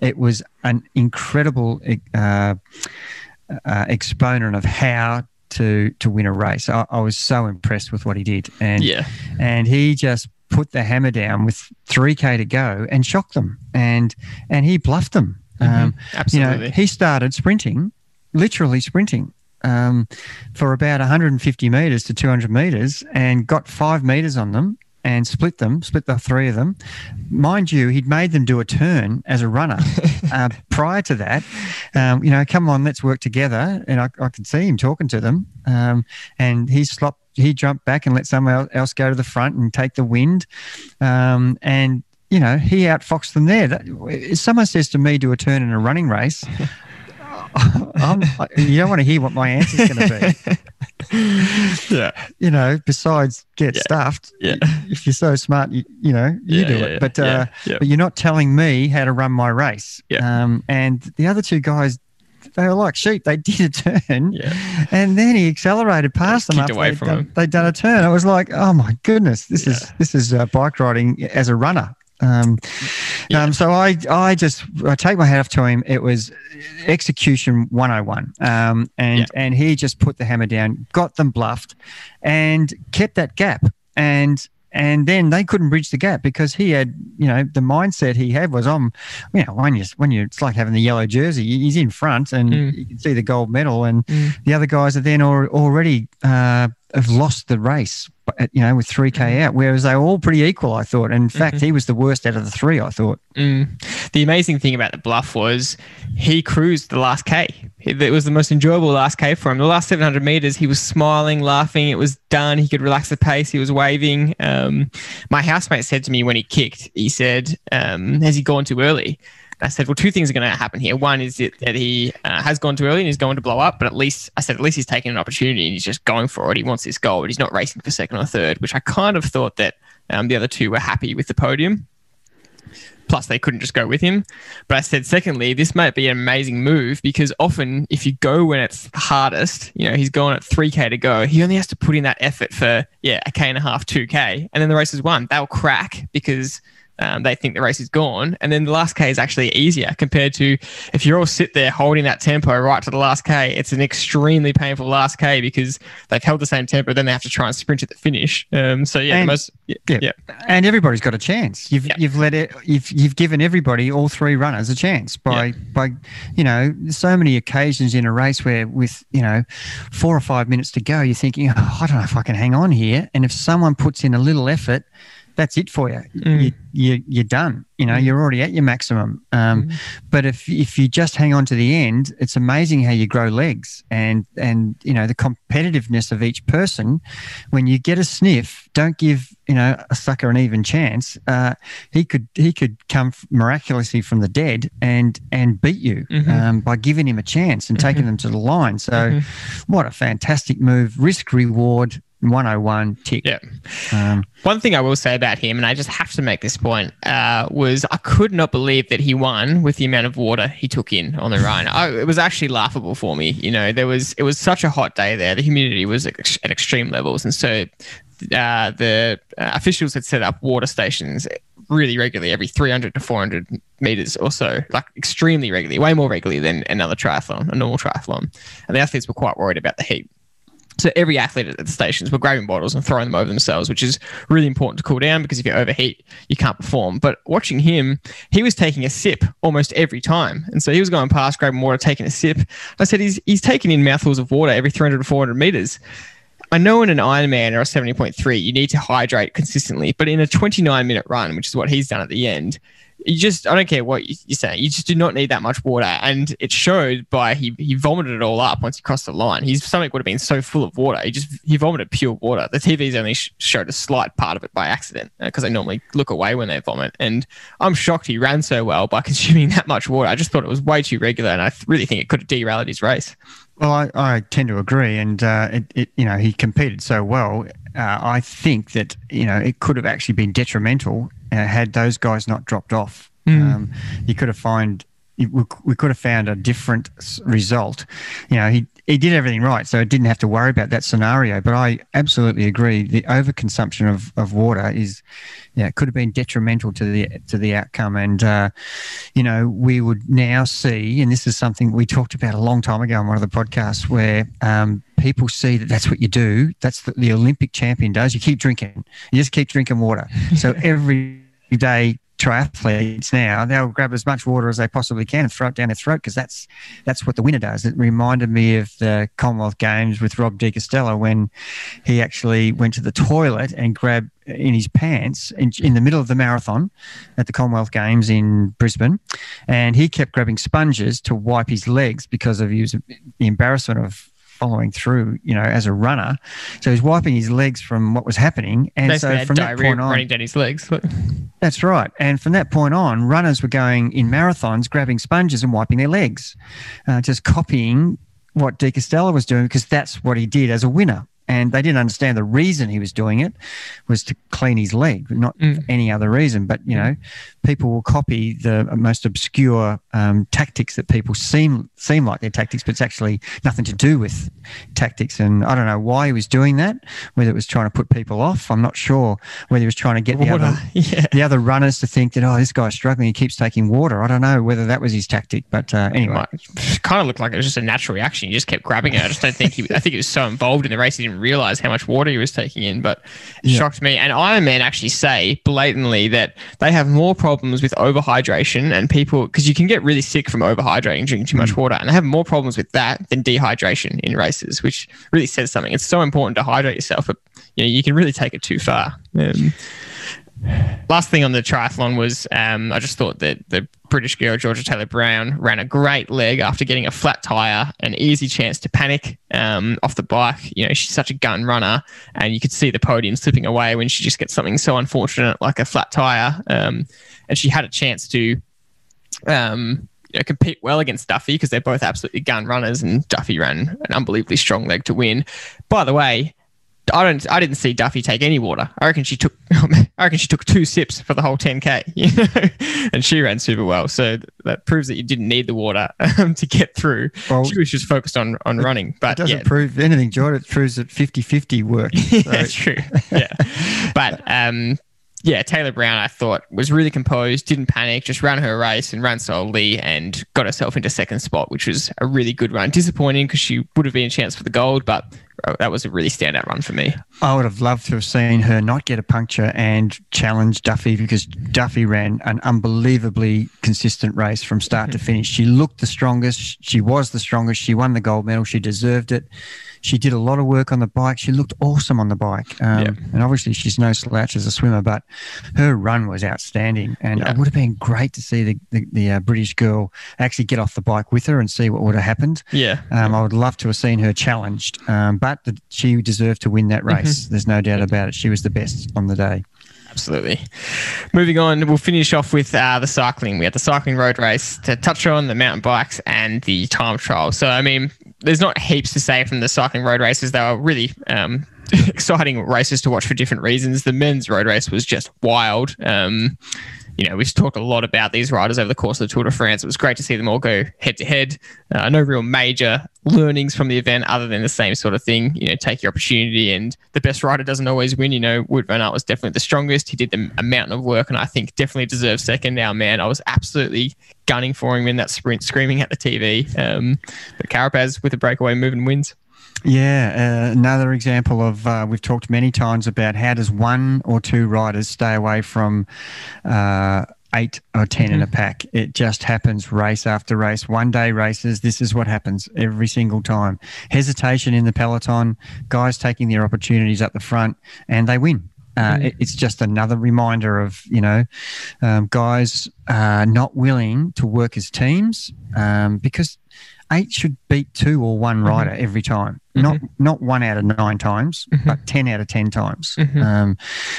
It was an incredible uh, uh, exponent of how to to win a race. I, I, was so impressed with what he did, and yeah, and he just put the hammer down with 3k to go and shocked them, and and he bluffed them. Mm-hmm. Um, Absolutely, you know, he started sprinting, literally sprinting. Um, for about 150 meters to 200 meters and got five meters on them and split them, split the three of them. Mind you, he'd made them do a turn as a runner uh, prior to that. Um, you know, come on, let's work together. And I, I could see him talking to them. Um, and he slopped, he jumped back and let someone else go to the front and take the wind. Um, and you know, he outfoxed them there. That, if someone says to me, do a turn in a running race, you don't want to hear what my answer is going to be. yeah. You know, besides get yeah. stuffed. Yeah. If you're so smart, you, you know, you yeah, do it. But, uh, but you're not telling me how to run my race. Yeah. Um, and the other two guys, they were like sheep. They did a turn, yeah. and then he accelerated past them after away they'd, from done, him. they'd done a turn. I was like, oh my goodness, this is this is uh, bike riding as a runner. Um, Yeah. um, so I, I just I take my hat off to him. It was execution 101. Um, and Yeah. and he just put the hammer down, got them bluffed, and kept that gap. And and then they couldn't bridge the gap because he had, you know, the mindset he had was, um, you know, when you when you it's like having the yellow jersey. He's in front, and Mm. you can see the gold medal, and Mm. the other guys are then al- already uh, have lost the race, you know, with 3K Mm-hmm. out, whereas they were all pretty equal, I thought. And in fact, he was the worst out of the three, I thought. Mm. The amazing thing about the bluff was he cruised the last K. It it was the most enjoyable last K for him. The last 700 meters, he was smiling, laughing. It was done. He could relax the pace. He was waving. Um, my housemate said to me when he kicked, he said, um, Has he gone too early? I said, well, two things are going to happen here. One is that, he uh, has gone too early and he's going to blow up, but at least I said, at least he's taking an opportunity and he's just going for it. He wants this goal, but he's not racing for second or third, which I kind of thought that um, the other two were happy with the podium. Plus, they couldn't just go with him. But I said, secondly, this might be an amazing move because often if you go when it's hardest, you know, he's going at 3K to go, he only has to put in that effort for, yeah, a K and a half, 2K. And then the race is won. They'll crack because um, they think the race is gone. And then the last K is actually easier compared to if you're all sit there holding that tempo right to the last K, it's an extremely painful last K because they've held the same tempo, then they have to try and sprint at the finish. Um, so yeah, the And- most, yeah, Yeah. yeah. And everybody's got a chance. You've Yeah. you've let it you've you've given everybody all three runners a chance by by you know so many occasions in a race where with you know four or five minutes to go you're thinking oh, I don't know if I can hang on here and if someone puts in a little effort that's it for you. Mm. You, you're done. You know Mm. you're already at your maximum. Um, Mm. But if if you just hang on to the end, it's amazing how you grow legs and and you know the competitiveness of each person. When you get a sniff, don't give you know a sucker an even chance. Uh, he could he could come f- miraculously from the dead and and beat you Mhm. um, by giving him a chance and taking them to the line. So Mhm. what a fantastic move! Risk reward 101 tick. Yeah. Um, One thing I will say about him, and I just have to make this point, uh, was I could not believe that he won with the amount of water he took in on the run. I, it was actually laughable for me. You know, there was it was such a hot day there. The humidity was at extreme levels, and so uh, the uh, officials had set up water stations really regularly, every 300 to 400 meters or so, like extremely regularly, way more regularly than another triathlon, a normal triathlon. And the athletes were quite worried about the heat. So every athlete at the stations were grabbing bottles and throwing them over themselves, which is really important to cool down because if you overheat, you can't perform. But watching him, he was taking a sip almost every time. And so he was going past, grabbing water, taking a sip. I said he's, he's taking in mouthfuls of water every 300 to 400 meters. I know in an Ironman or a 70.3, you need to hydrate consistently, but in a 29 minute run, which is what he's done at the end, you just, I don't care what you- you're saying, you just do not need that much water. And it showed by he, he vomited it all up once he crossed the line. His stomach would have been so full of water. He just, he vomited pure water. The TVs only sh- showed a slight part of it by accident because they normally look away when they vomit. And I'm shocked he ran so well by consuming that much water. I just thought it was way too regular. And I th- really think it could have derailed his race. Well, I, I tend to agree, and uh, it, it, you know, he competed so well. Uh, I think that you know it could have actually been detrimental uh, had those guys not dropped off. Mm. Um, you could have found we, we could have found a different result. You know, he he did everything right, so it didn't have to worry about that scenario. But I absolutely agree. The overconsumption of, of water is, yeah, it could have been detrimental to the to the outcome. And uh, you know, we would now see, and this is something we talked about a long time ago on one of the podcasts, where um, people see that that's what you do. That's what the Olympic champion does. You keep drinking. You just keep drinking water. So every day triathletes now, they'll grab as much water as they possibly can and throw it down their throat because that's that's what the winner does. It reminded me of the Commonwealth Games with Rob de Castella when he actually went to the toilet and grabbed in his pants in, in the middle of the marathon at the Commonwealth Games in Brisbane, and he kept grabbing sponges to wipe his legs because of his, the embarrassment of following through, you know, as a runner. So he's wiping his legs from what was happening. And Basically so from that point on, running down his legs. that's right. And from that point on, runners were going in marathons, grabbing sponges and wiping their legs, uh, just copying what De Castella was doing because that's what he did as a winner and they didn't understand the reason he was doing it was to clean his leg, not mm. any other reason. But you know, people will copy the most obscure um, tactics that people seem seem like their tactics, but it's actually nothing to do with tactics. And I don't know why he was doing that. Whether it was trying to put people off, I'm not sure. Whether he was trying to get the other yeah. the other runners to think that oh, this guy's struggling, he keeps taking water. I don't know whether that was his tactic, but uh, anyway, it kind of looked like it was just a natural reaction. You just kept grabbing it. I just don't think he. I think he was so involved in the race, he didn't realize how much water he was taking in, but it yeah. shocked me. And Ironman actually say blatantly that they have more problems with overhydration and people because you can get really sick from overhydrating, drinking too much mm. water, and they have more problems with that than dehydration in races, which really says something. It's so important to hydrate yourself, but you know you can really take it too far. Um, last thing on the triathlon was um, I just thought that the British girl Georgia Taylor Brown ran a great leg after getting a flat tire, an easy chance to panic um, off the bike. You know, she's such a gun runner, and you could see the podium slipping away when she just gets something so unfortunate like a flat tire. Um, and she had a chance to. Um, you know, compete well against Duffy because they're both absolutely gun runners, and Duffy ran an unbelievably strong leg to win. By the way, I don't. I didn't see Duffy take any water. I reckon she took. I reckon she took two sips for the whole 10k. You know, and she ran super well. So that proves that you didn't need the water um, to get through. Well, she was just focused on on running. But it doesn't yeah. prove anything, Jordan. It proves that 50-50 worked. So. That's true. Yeah, but um, yeah, Taylor Brown, I thought, was really composed, didn't panic, just ran her race and ran solidly and got herself into second spot, which was a really good run. Disappointing because she would have been a chance for the gold, but uh, that was a really standout run for me. I would have loved to have seen her not get a puncture and challenge Duffy because Duffy ran an unbelievably consistent race from start to finish. She looked the strongest. She was the strongest. She won the gold medal. She deserved it. She did a lot of work on the bike. She looked awesome on the bike. Um, yeah. And obviously, she's no slouch as a swimmer, but her run was outstanding. And yeah. it would have been great to see the, the, the uh, British girl actually get off the bike with her and see what would have happened. Yeah. Um, I would love to have seen her challenged. Um, but the, she deserved to win that mm-hmm. race. Mm-hmm. There's no doubt about it. She was the best on the day. Absolutely. Moving on, we'll finish off with uh, the cycling. We had the cycling road race to touch on the mountain bikes and the time trial. So, I mean, there's not heaps to say from the cycling road races. They were really um, exciting races to watch for different reasons. The men's road race was just wild. Um, you know, we've talked a lot about these riders over the course of the Tour de France. It was great to see them all go head to head. Uh, no real major learnings from the event other than the same sort of thing. You know, take your opportunity, and the best rider doesn't always win. You know, Wout van Aert was definitely the strongest. He did the, a mountain of work, and I think definitely deserves second. Now, man, I was absolutely gunning for him in that sprint, screaming at the TV. Um, but Carapaz with a breakaway move and wins. Yeah, uh, another example of uh, we've talked many times about how does one or two riders stay away from uh, eight or 10 mm-hmm. in a mm-hmm. pack. It just happens race after race, one day races. This is what happens every single time. Hesitation in the peloton, guys taking their opportunities up the front, and they win. Uh, mm. it, it's just another reminder of you know um, guys uh, not willing to work as teams um, because eight should beat two or one mm-hmm. rider mm-hmm. every time. Mm-hmm. Not not one out of nine times, mm-hmm. but ten out of ten times. Mm-hmm. Um,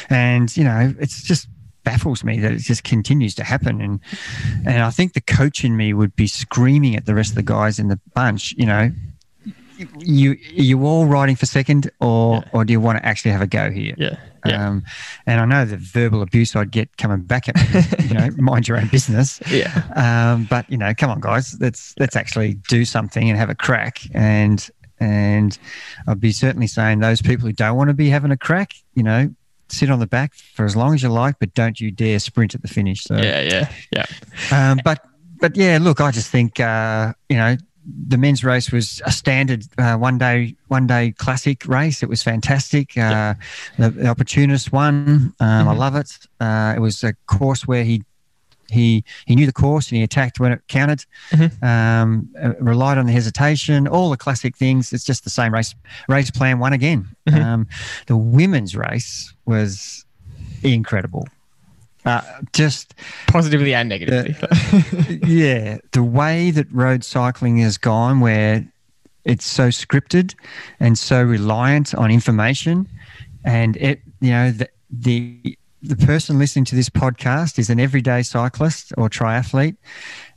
and you know, it's just baffles me that it just continues to happen. And and I think the coach in me would be screaming at the rest of the guys in the bunch. You know, you you all riding for second, or yeah. or do you want to actually have a go here? Yeah. Yeah. Um, and I know the verbal abuse I'd get coming back at me, you know, mind your own business. Yeah. Um, but you know, come on, guys, let's let's actually do something and have a crack. And And I'd be certainly saying those people who don't want to be having a crack, you know, sit on the back for as long as you like, but don't you dare sprint at the finish. So yeah, yeah, yeah. Um, but but yeah, look, I just think uh, you know the men's race was a standard uh, one day one day classic race. It was fantastic. Uh, the, the, opportunist won. Um, mm-hmm. I love it. Uh, it was a course where he he he knew the course and he attacked when it counted. Mm-hmm. Um, uh, relied on the hesitation, all the classic things. It's just the same race race plan. Won again. Mm-hmm. Um, the women's race was incredible. Uh, just positively and negatively. The, yeah, the way that road cycling has gone, where it's so scripted and so reliant on information, and it, you know, the the the person listening to this podcast is an everyday cyclist or triathlete,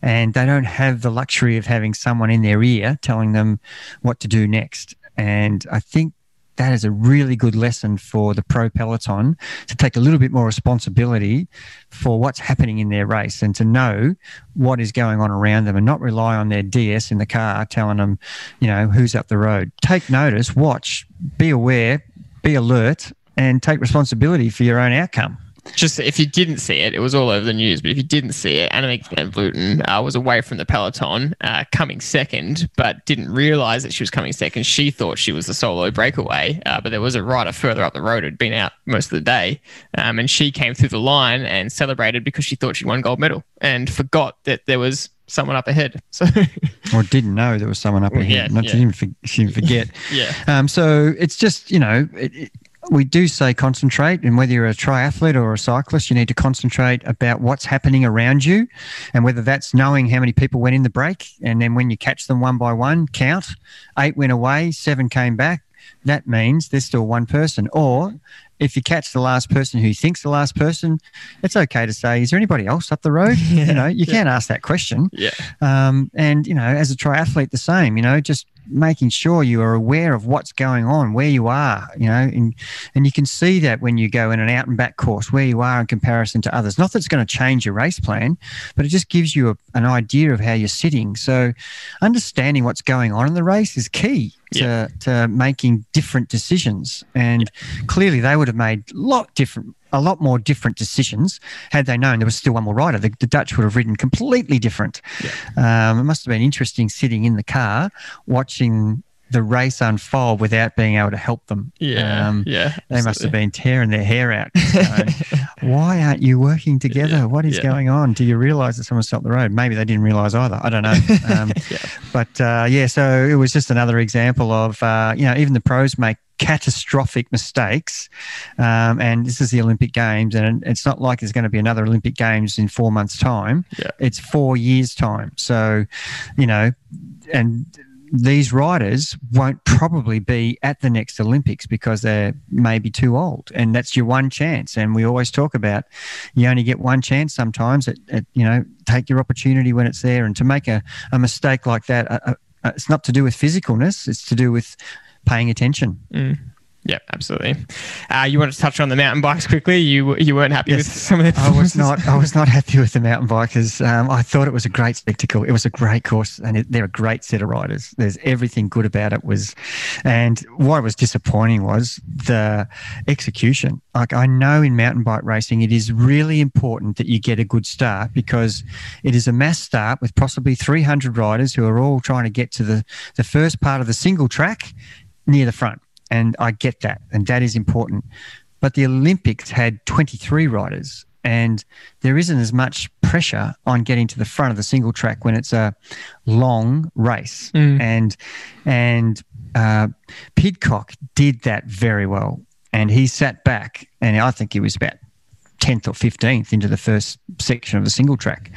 and they don't have the luxury of having someone in their ear telling them what to do next. And I think that is a really good lesson for the pro peloton to take a little bit more responsibility for what's happening in their race and to know what is going on around them and not rely on their DS in the car telling them, you know, who's up the road. Take notice, watch, be aware, be alert, and take responsibility for your own outcome just if you didn't see it, it was all over the news. But if you didn't see it, Annemiek van Vleuten uh, was away from the peloton, uh, coming second, but didn't realise that she was coming second. She thought she was the solo breakaway, uh, but there was a rider further up the road who'd been out most of the day, um, and she came through the line and celebrated because she thought she won gold medal and forgot that there was someone up ahead. So, or didn't know there was someone up ahead. Yeah, Not yeah. she didn't forget. yeah. Um. So it's just you know it, it, we do say concentrate, and whether you're a triathlete or a cyclist, you need to concentrate about what's happening around you, and whether that's knowing how many people went in the break, and then when you catch them one by one, count. Eight went away, seven came back. That means there's still one person. Or if you catch the last person who thinks the last person, it's okay to say, "Is there anybody else up the road?" Yeah, you know, you yeah. can't ask that question. Yeah. Um, and you know, as a triathlete, the same. You know, just making sure you are aware of what's going on, where you are, you know, and, and you can see that when you go in an out and back course, where you are in comparison to others. Not that it's going to change your race plan, but it just gives you a, an idea of how you're sitting. So understanding what's going on in the race is key yeah. to making different decisions. And yeah. clearly they would have made a lot different a lot more different decisions had they known there was still one more rider. The, the Dutch would have ridden completely different. Yeah. Um, it must have been interesting sitting in the car watching the race unfold without being able to help them. Yeah, um, yeah. They must have been tearing their hair out. Why aren't you working together? Yeah, what is yeah. going on? Do you realise that someone stopped the road? Maybe they didn't realise either. I don't know. Um, yeah. But uh, yeah, so it was just another example of uh, you know even the pros make catastrophic mistakes. Um, and this is the Olympic Games, and it's not like there's going to be another Olympic Games in four months' time. Yeah. It's four years' time. So, you know, and these riders won't probably be at the next Olympics because they're maybe too old, and that's your one chance. And we always talk about you only get one chance sometimes. At, at you know, take your opportunity when it's there, and to make a, a mistake like that, it's not to do with physicalness; it's to do with paying attention. Mm. Yeah, absolutely. Uh, you want to touch on the mountain bikes quickly? You you weren't happy yes, with some of the. I was not. I was not happy with the mountain bikers. Um, I thought it was a great spectacle. It was a great course, and it, they're a great set of riders. There's everything good about it. Was, and what was disappointing was the execution. Like I know in mountain bike racing, it is really important that you get a good start because it is a mass start with possibly 300 riders who are all trying to get to the the first part of the single track near the front and I get that, and that is important. But the Olympics had 23 riders, and there isn't as much pressure on getting to the front of the single track when it's a long race. Mm. And and uh, Pidcock did that very well, and he sat back, and I think he was about 10th or 15th into the first section of the single track.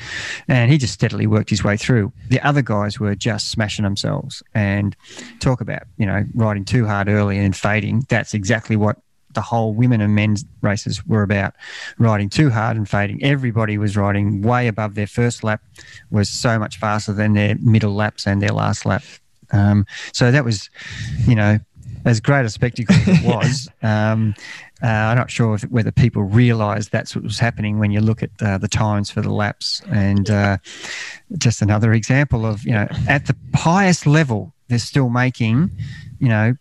And he just steadily worked his way through. The other guys were just smashing themselves and talk about, you know, riding too hard early and fading. That's exactly what the whole women and men's races were about riding too hard and fading. Everybody was riding way above their first lap, was so much faster than their middle laps and their last lap. Um, so that was, you know, as great a spectacle as it was. um, uh, I'm not sure if, whether people realise that's what was happening when you look at uh, the times for the laps. And uh, just another example of, you know, at the highest level they're still making, you know,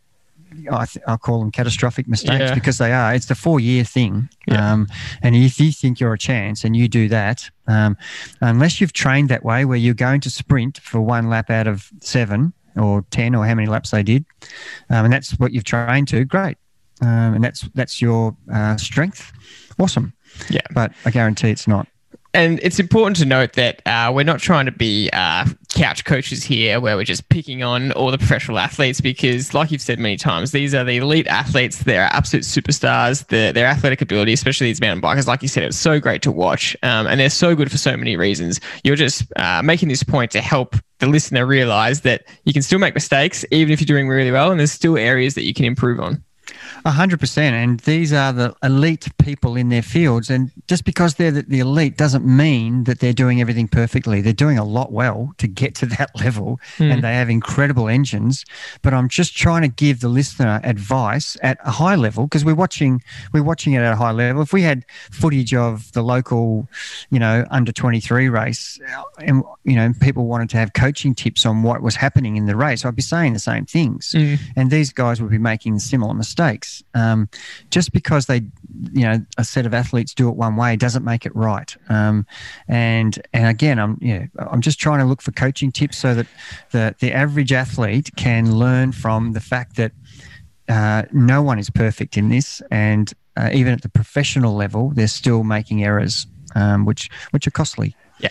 I, th- I call them catastrophic mistakes Yeah. because they are. It's the four year thing. Yeah. Um, and if you think you're a chance and you do that, um, unless you've trained that way where you're going to sprint for one lap out of seven or 10 or how many laps they did, um, and that's what you've trained to, great. Um, and that's that's your uh, strength. Awesome. Yeah. But I guarantee it's not. And it's important to note that uh, we're not trying to be uh, couch coaches here where we're just picking on all the professional athletes because, like you've said many times, these are the elite athletes. They're absolute superstars. Their, their athletic ability, especially these mountain bikers, like you said, it's so great to watch. Um, and they're so good for so many reasons. You're just uh, making this point to help the listener realize that you can still make mistakes, even if you're doing really well, and there's still areas that you can improve on. A hundred percent, and these are the elite people in their fields. And just because they're the, elite doesn't mean that they're doing everything perfectly. They're doing a lot well to get to that level, Hmm. and they have incredible engines. But I'm just trying to give the listener advice at a high level because we're watching we're watching it at a high level. If we had footage of the local, you know, under 23 race, and you know, people wanted to have coaching tips on what was happening in the race, I'd be saying the same things Mm. and these guys would be making similar mistakes. Um, just because they, you know, a set of athletes do it one way doesn't make it right. Um, and and again, I'm yeah, I'm just trying to look for coaching tips so that the the average athlete can learn from the fact that uh, no one is perfect in this, and uh, even at the professional level, they're still making errors, um, which which are costly. Yeah.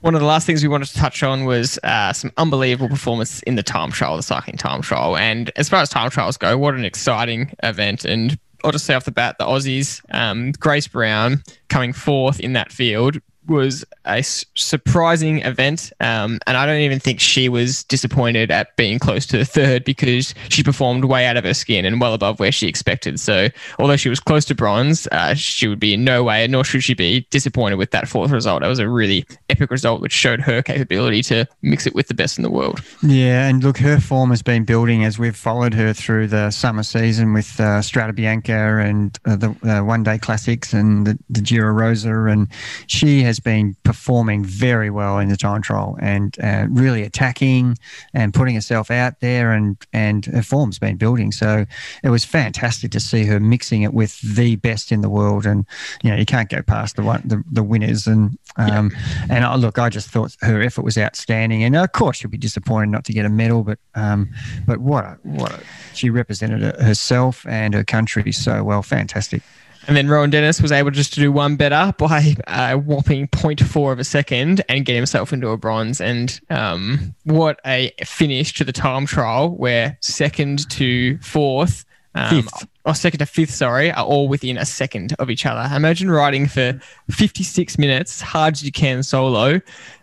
One of the last things we wanted to touch on was uh, some unbelievable performance in the time trial, the cycling time trial. And as far as time trials go, what an exciting event. And I'll just say off the bat, the Aussies, um, Grace Brown coming fourth in that field was a surprising event. Um, and I don't even think she was disappointed at being close to the third because she performed way out of her skin and well above where she expected. So although she was close to bronze, uh, she would be in no way, nor should she be disappointed with that fourth result. That was a really epic result, which showed her capability to mix it with the best in the world. Yeah, and look, her form has been building as we've followed her through the summer season with uh, Strada Bianca and uh, the uh, One Day Classics and the, the Giro Rosa, and she has been performing very well in the time trial and uh, really attacking and putting herself out there, and and her form's been building. So it was fantastic to see her mixing it with the best in the world, and you know you can't go past the one the, the winners, and um, and I, look, I just thought her effort was outstanding, and of course she'll be disappointed not to get a medal, but um, but what a what a, she represented herself and her country so well, fantastic. And then Rohan Dennis was able just to do one better by a whopping 0.4 of a second and get himself into a bronze. And um, what a finish to the time trial where second to fourth, um, Fifth. or second to fifth, sorry, are all within a second of each other. Imagine riding for 56 minutes, hard as you can solo,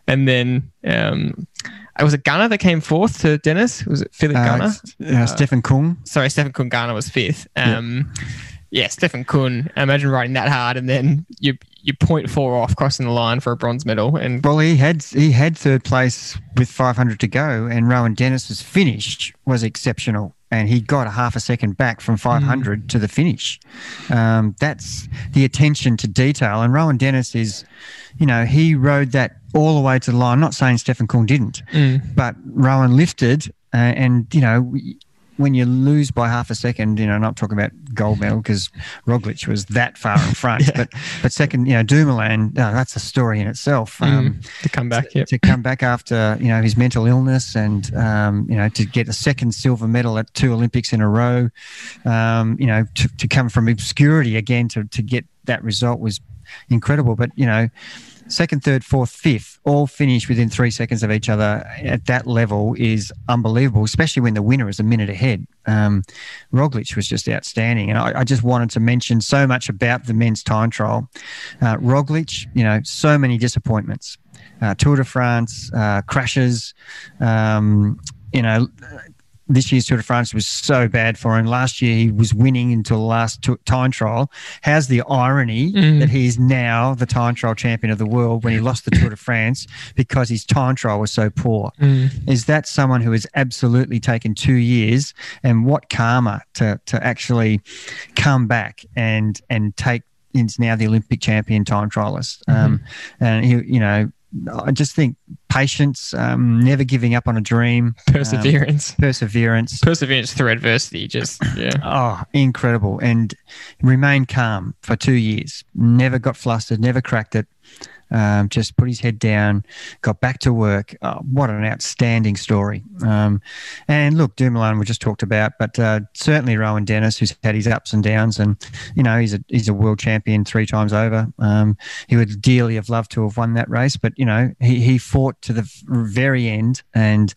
and then. Um, it was a Ganna that came fourth to Dennis? Was it Philip Uh, Ganna? uh, Stephen Kung, sorry, Stephen Kung Ganna was fifth. Um, yeah. Stefan Küng. Imagine riding that hard and then you you point four off crossing the line for a bronze medal. And well, he had he had third place with 500 to go, and Rohan Dennis's finish was exceptional, and he got a half a second back from 500 to the finish. Um, that's the attention to detail, and Rohan Dennis is, you know, he rode that all the way to the line. I'm not saying Stefan Küng didn't, but Rohan lifted, uh, and you know. When you lose by half a second, you know, not talking about gold medal because Roglic was that far in front, but but second, you know, Dumoulin, uh, that's a story in itself. Um, to come back, yeah. to come back after you know his mental illness and um, you know to get a second silver medal at two Olympics in a row, um, you know to, to come from obscurity again to to get that result was incredible. But you know, second, third, fourth, fifth, all finish within three seconds of each other at that level is unbelievable, especially when the winner is a minute ahead. Um, Roglic was just outstanding. And I, I just wanted to mention so much about the men's time trial. Uh, Roglic, you know, so many disappointments. Uh, Tour de France, uh, crashes, um, you know, this year's Tour de France was so bad for him. Last year he was winning until the last t- time trial. How's the irony Mm. that he's now the time trial champion of the world when he lost the Tour de France because his time trial was so poor? Is that someone who has absolutely taken two years and what karma to to actually come back and and take is now the Olympic champion time trialist. Um, and he, you know, I just think patience, um, never giving up on a dream, perseverance, um, perseverance, perseverance through adversity. Just yeah, oh, incredible, and remain calm for two years. Never got flustered, never cracked it um, just put his head down, got back to work. Oh, what an outstanding story. Um, and look, Dumoulin we just talked about, but uh, certainly Rohan Dennis, who's had his ups and downs, and you know he's a he's a world champion three times over. Um, he would dearly have loved to have won that race, but you know he he fought to the very end, and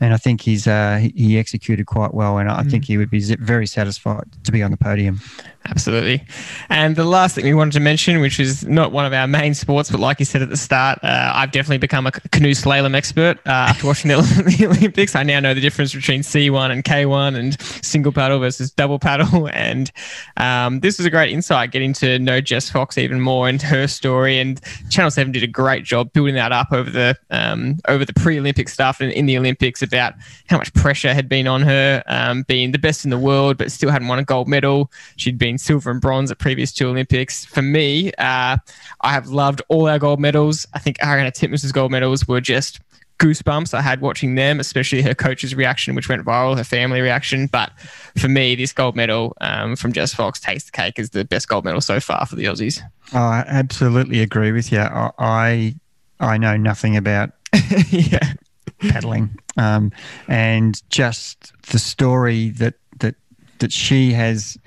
and I think he's uh, he executed quite well, and I mm. think he would be very satisfied to be on the podium. Absolutely. And the last thing we wanted to mention, which is not one of our main sports, but like you said at the start, uh, I've definitely become a canoe slalom expert uh, after watching the, the, Olympics. I now know the difference between C1 and K1 and single paddle versus double paddle. And um, this was a great insight getting to know Jess Fox even more and her story. And Channel 7 did a great job building that up over the um, over the pre-Olympic stuff and in the Olympics about how much pressure had been on her, um, being the best in the world, but still hadn't won a gold medal. She'd been silver and bronze at previous two Olympics. For me, uh, I have loved all our gold medals. I think Ariarne Titmus's gold medals were just goosebumps I had watching them, especially her coach's reaction, which went viral, her family reaction. But for me, this gold medal um, from Jess Fox takes the cake as the best gold medal so far for the Aussies. Oh, I absolutely agree with you. I I know nothing about yeah. paddling, um, and just the story that that that she has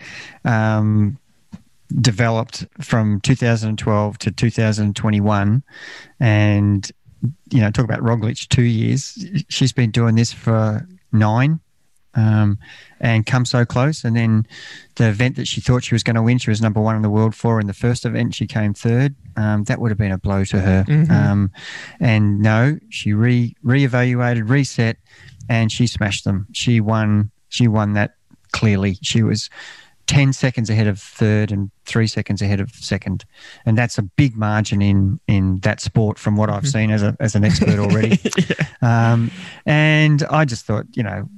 um, developed from 2012 to 2021, and you know, talk about Roglic two years. She's been doing this for nine. Um, and come so close. And then the event that she thought she was going to win, she was number one in the world for. In the first event, she came third. Um, that would have been a blow to her. Mm-hmm. Um, and no, she re reevaluated, reset, and she smashed them. She won. She won that clearly. She was 10 seconds ahead of third and three seconds ahead of second. And that's a big margin in, in that sport from what I've mm-hmm. seen as, a, as an expert already. yeah. um, and I just thought, you know,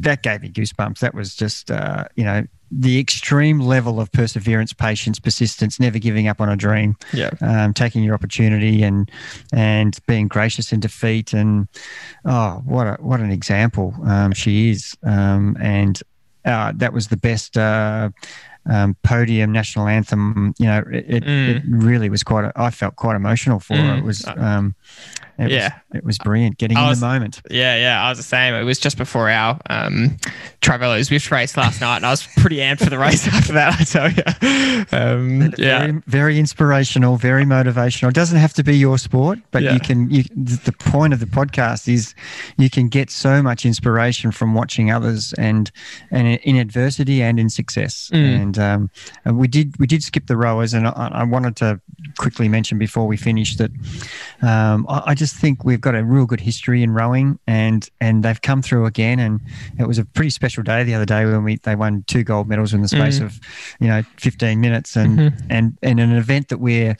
that gave me goosebumps. That was just, uh, you know, the extreme level of perseverance, patience, persistence, never giving up on a dream, yeah, um, taking your opportunity and and being gracious in defeat, and oh, what a what an example um, she is, um, and uh, that was the best uh, um, podium national anthem. You know, it, it, mm. it, really was quite. A, I felt quite emotional for mm. it. It was. It yeah, was, it was brilliant getting was, in the moment. Yeah, yeah, I was the same. It was just before our um, Trivelo Zwift race last night, and I was pretty amped for the race after that. I tell you, um, yeah, very, very, inspirational, very motivational. It doesn't have to be your sport, but yeah. you can. You, the point of the podcast is you can get so much inspiration from watching others, and and in adversity and in success. Mm. And, um, and we did we did skip the rowers, and I, I wanted to quickly mention before we finish that um, I, I just think we've got a real good history in rowing, and and they've come through again. And it was a pretty special day the other day when we they won two gold medals in the space mm. of you know 15 minutes, and mm-hmm. and and an event that where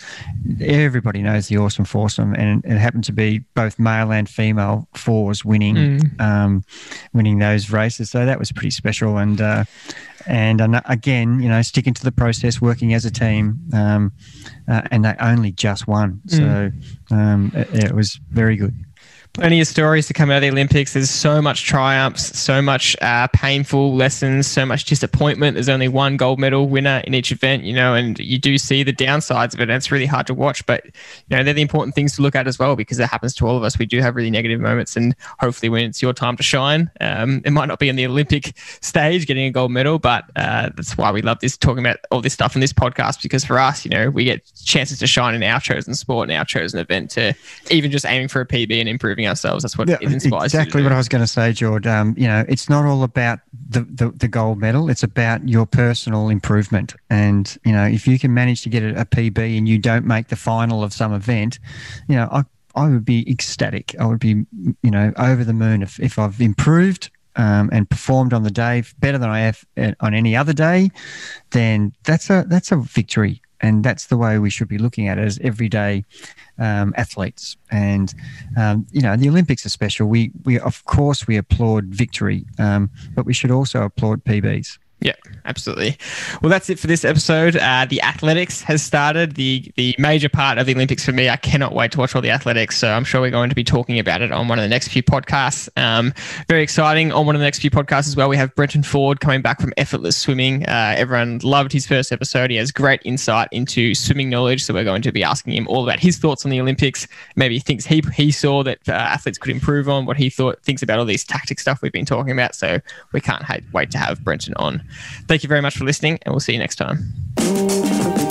everybody knows the awesome foursome, and it happened to be both male and female fours winning mm. um, winning those races. So that was pretty special, and uh, and uh, again, you know, sticking to the process, working as a team, um, uh, and they only just won. So mm. um, it, it was very good plenty of stories to come out of the Olympics. There's so much triumphs, so much uh, painful lessons, so much disappointment. There's only one gold medal winner in each event, you know, and you do see the downsides of it. And it's really hard to watch, but you know they're the important things to look at as well because it happens to all of us. We do have really negative moments, and hopefully, when it's your time to shine, um, it might not be in the Olympic stage getting a gold medal, but uh, that's why we love this talking about all this stuff in this podcast because for us, you know, we get chances to shine in our chosen sport and our chosen event to even just aiming for a PB and improving ourselves. That's what yeah, it inspires. Exactly what I was going to say, George. Um, you know, it's not all about the, the, the gold medal. It's about your personal improvement. And you know, if you can manage to get a, a PB and you don't make the final of some event, you know, I I would be ecstatic. I would be, you know, over the moon if, if I've improved um, and performed on the day better than I have uh, on any other day, then that's a that's a victory and that's the way we should be looking at it as everyday um, athletes. And um, you know, the Olympics are special. We we of course we applaud victory, um, but we should also applaud PBs. Yeah, absolutely. Well, that's it for this episode. Uh, the athletics has started. The the major part of the Olympics for me. I cannot wait to watch all the athletics. So I'm sure we're going to be talking about it on one of the next few podcasts. Um, very exciting. On one of the next few podcasts as well, we have Brenton Ford coming back from effortless swimming. Uh, everyone loved his first episode. He has great insight into swimming knowledge. So we're going to be asking him all about his thoughts on the Olympics. Maybe things he he saw that uh, athletes could improve on. What he thought thinks about all these tactic stuff we've been talking about. So we can't wait to have Brenton on. Thank you very much for listening, and we'll see you next time.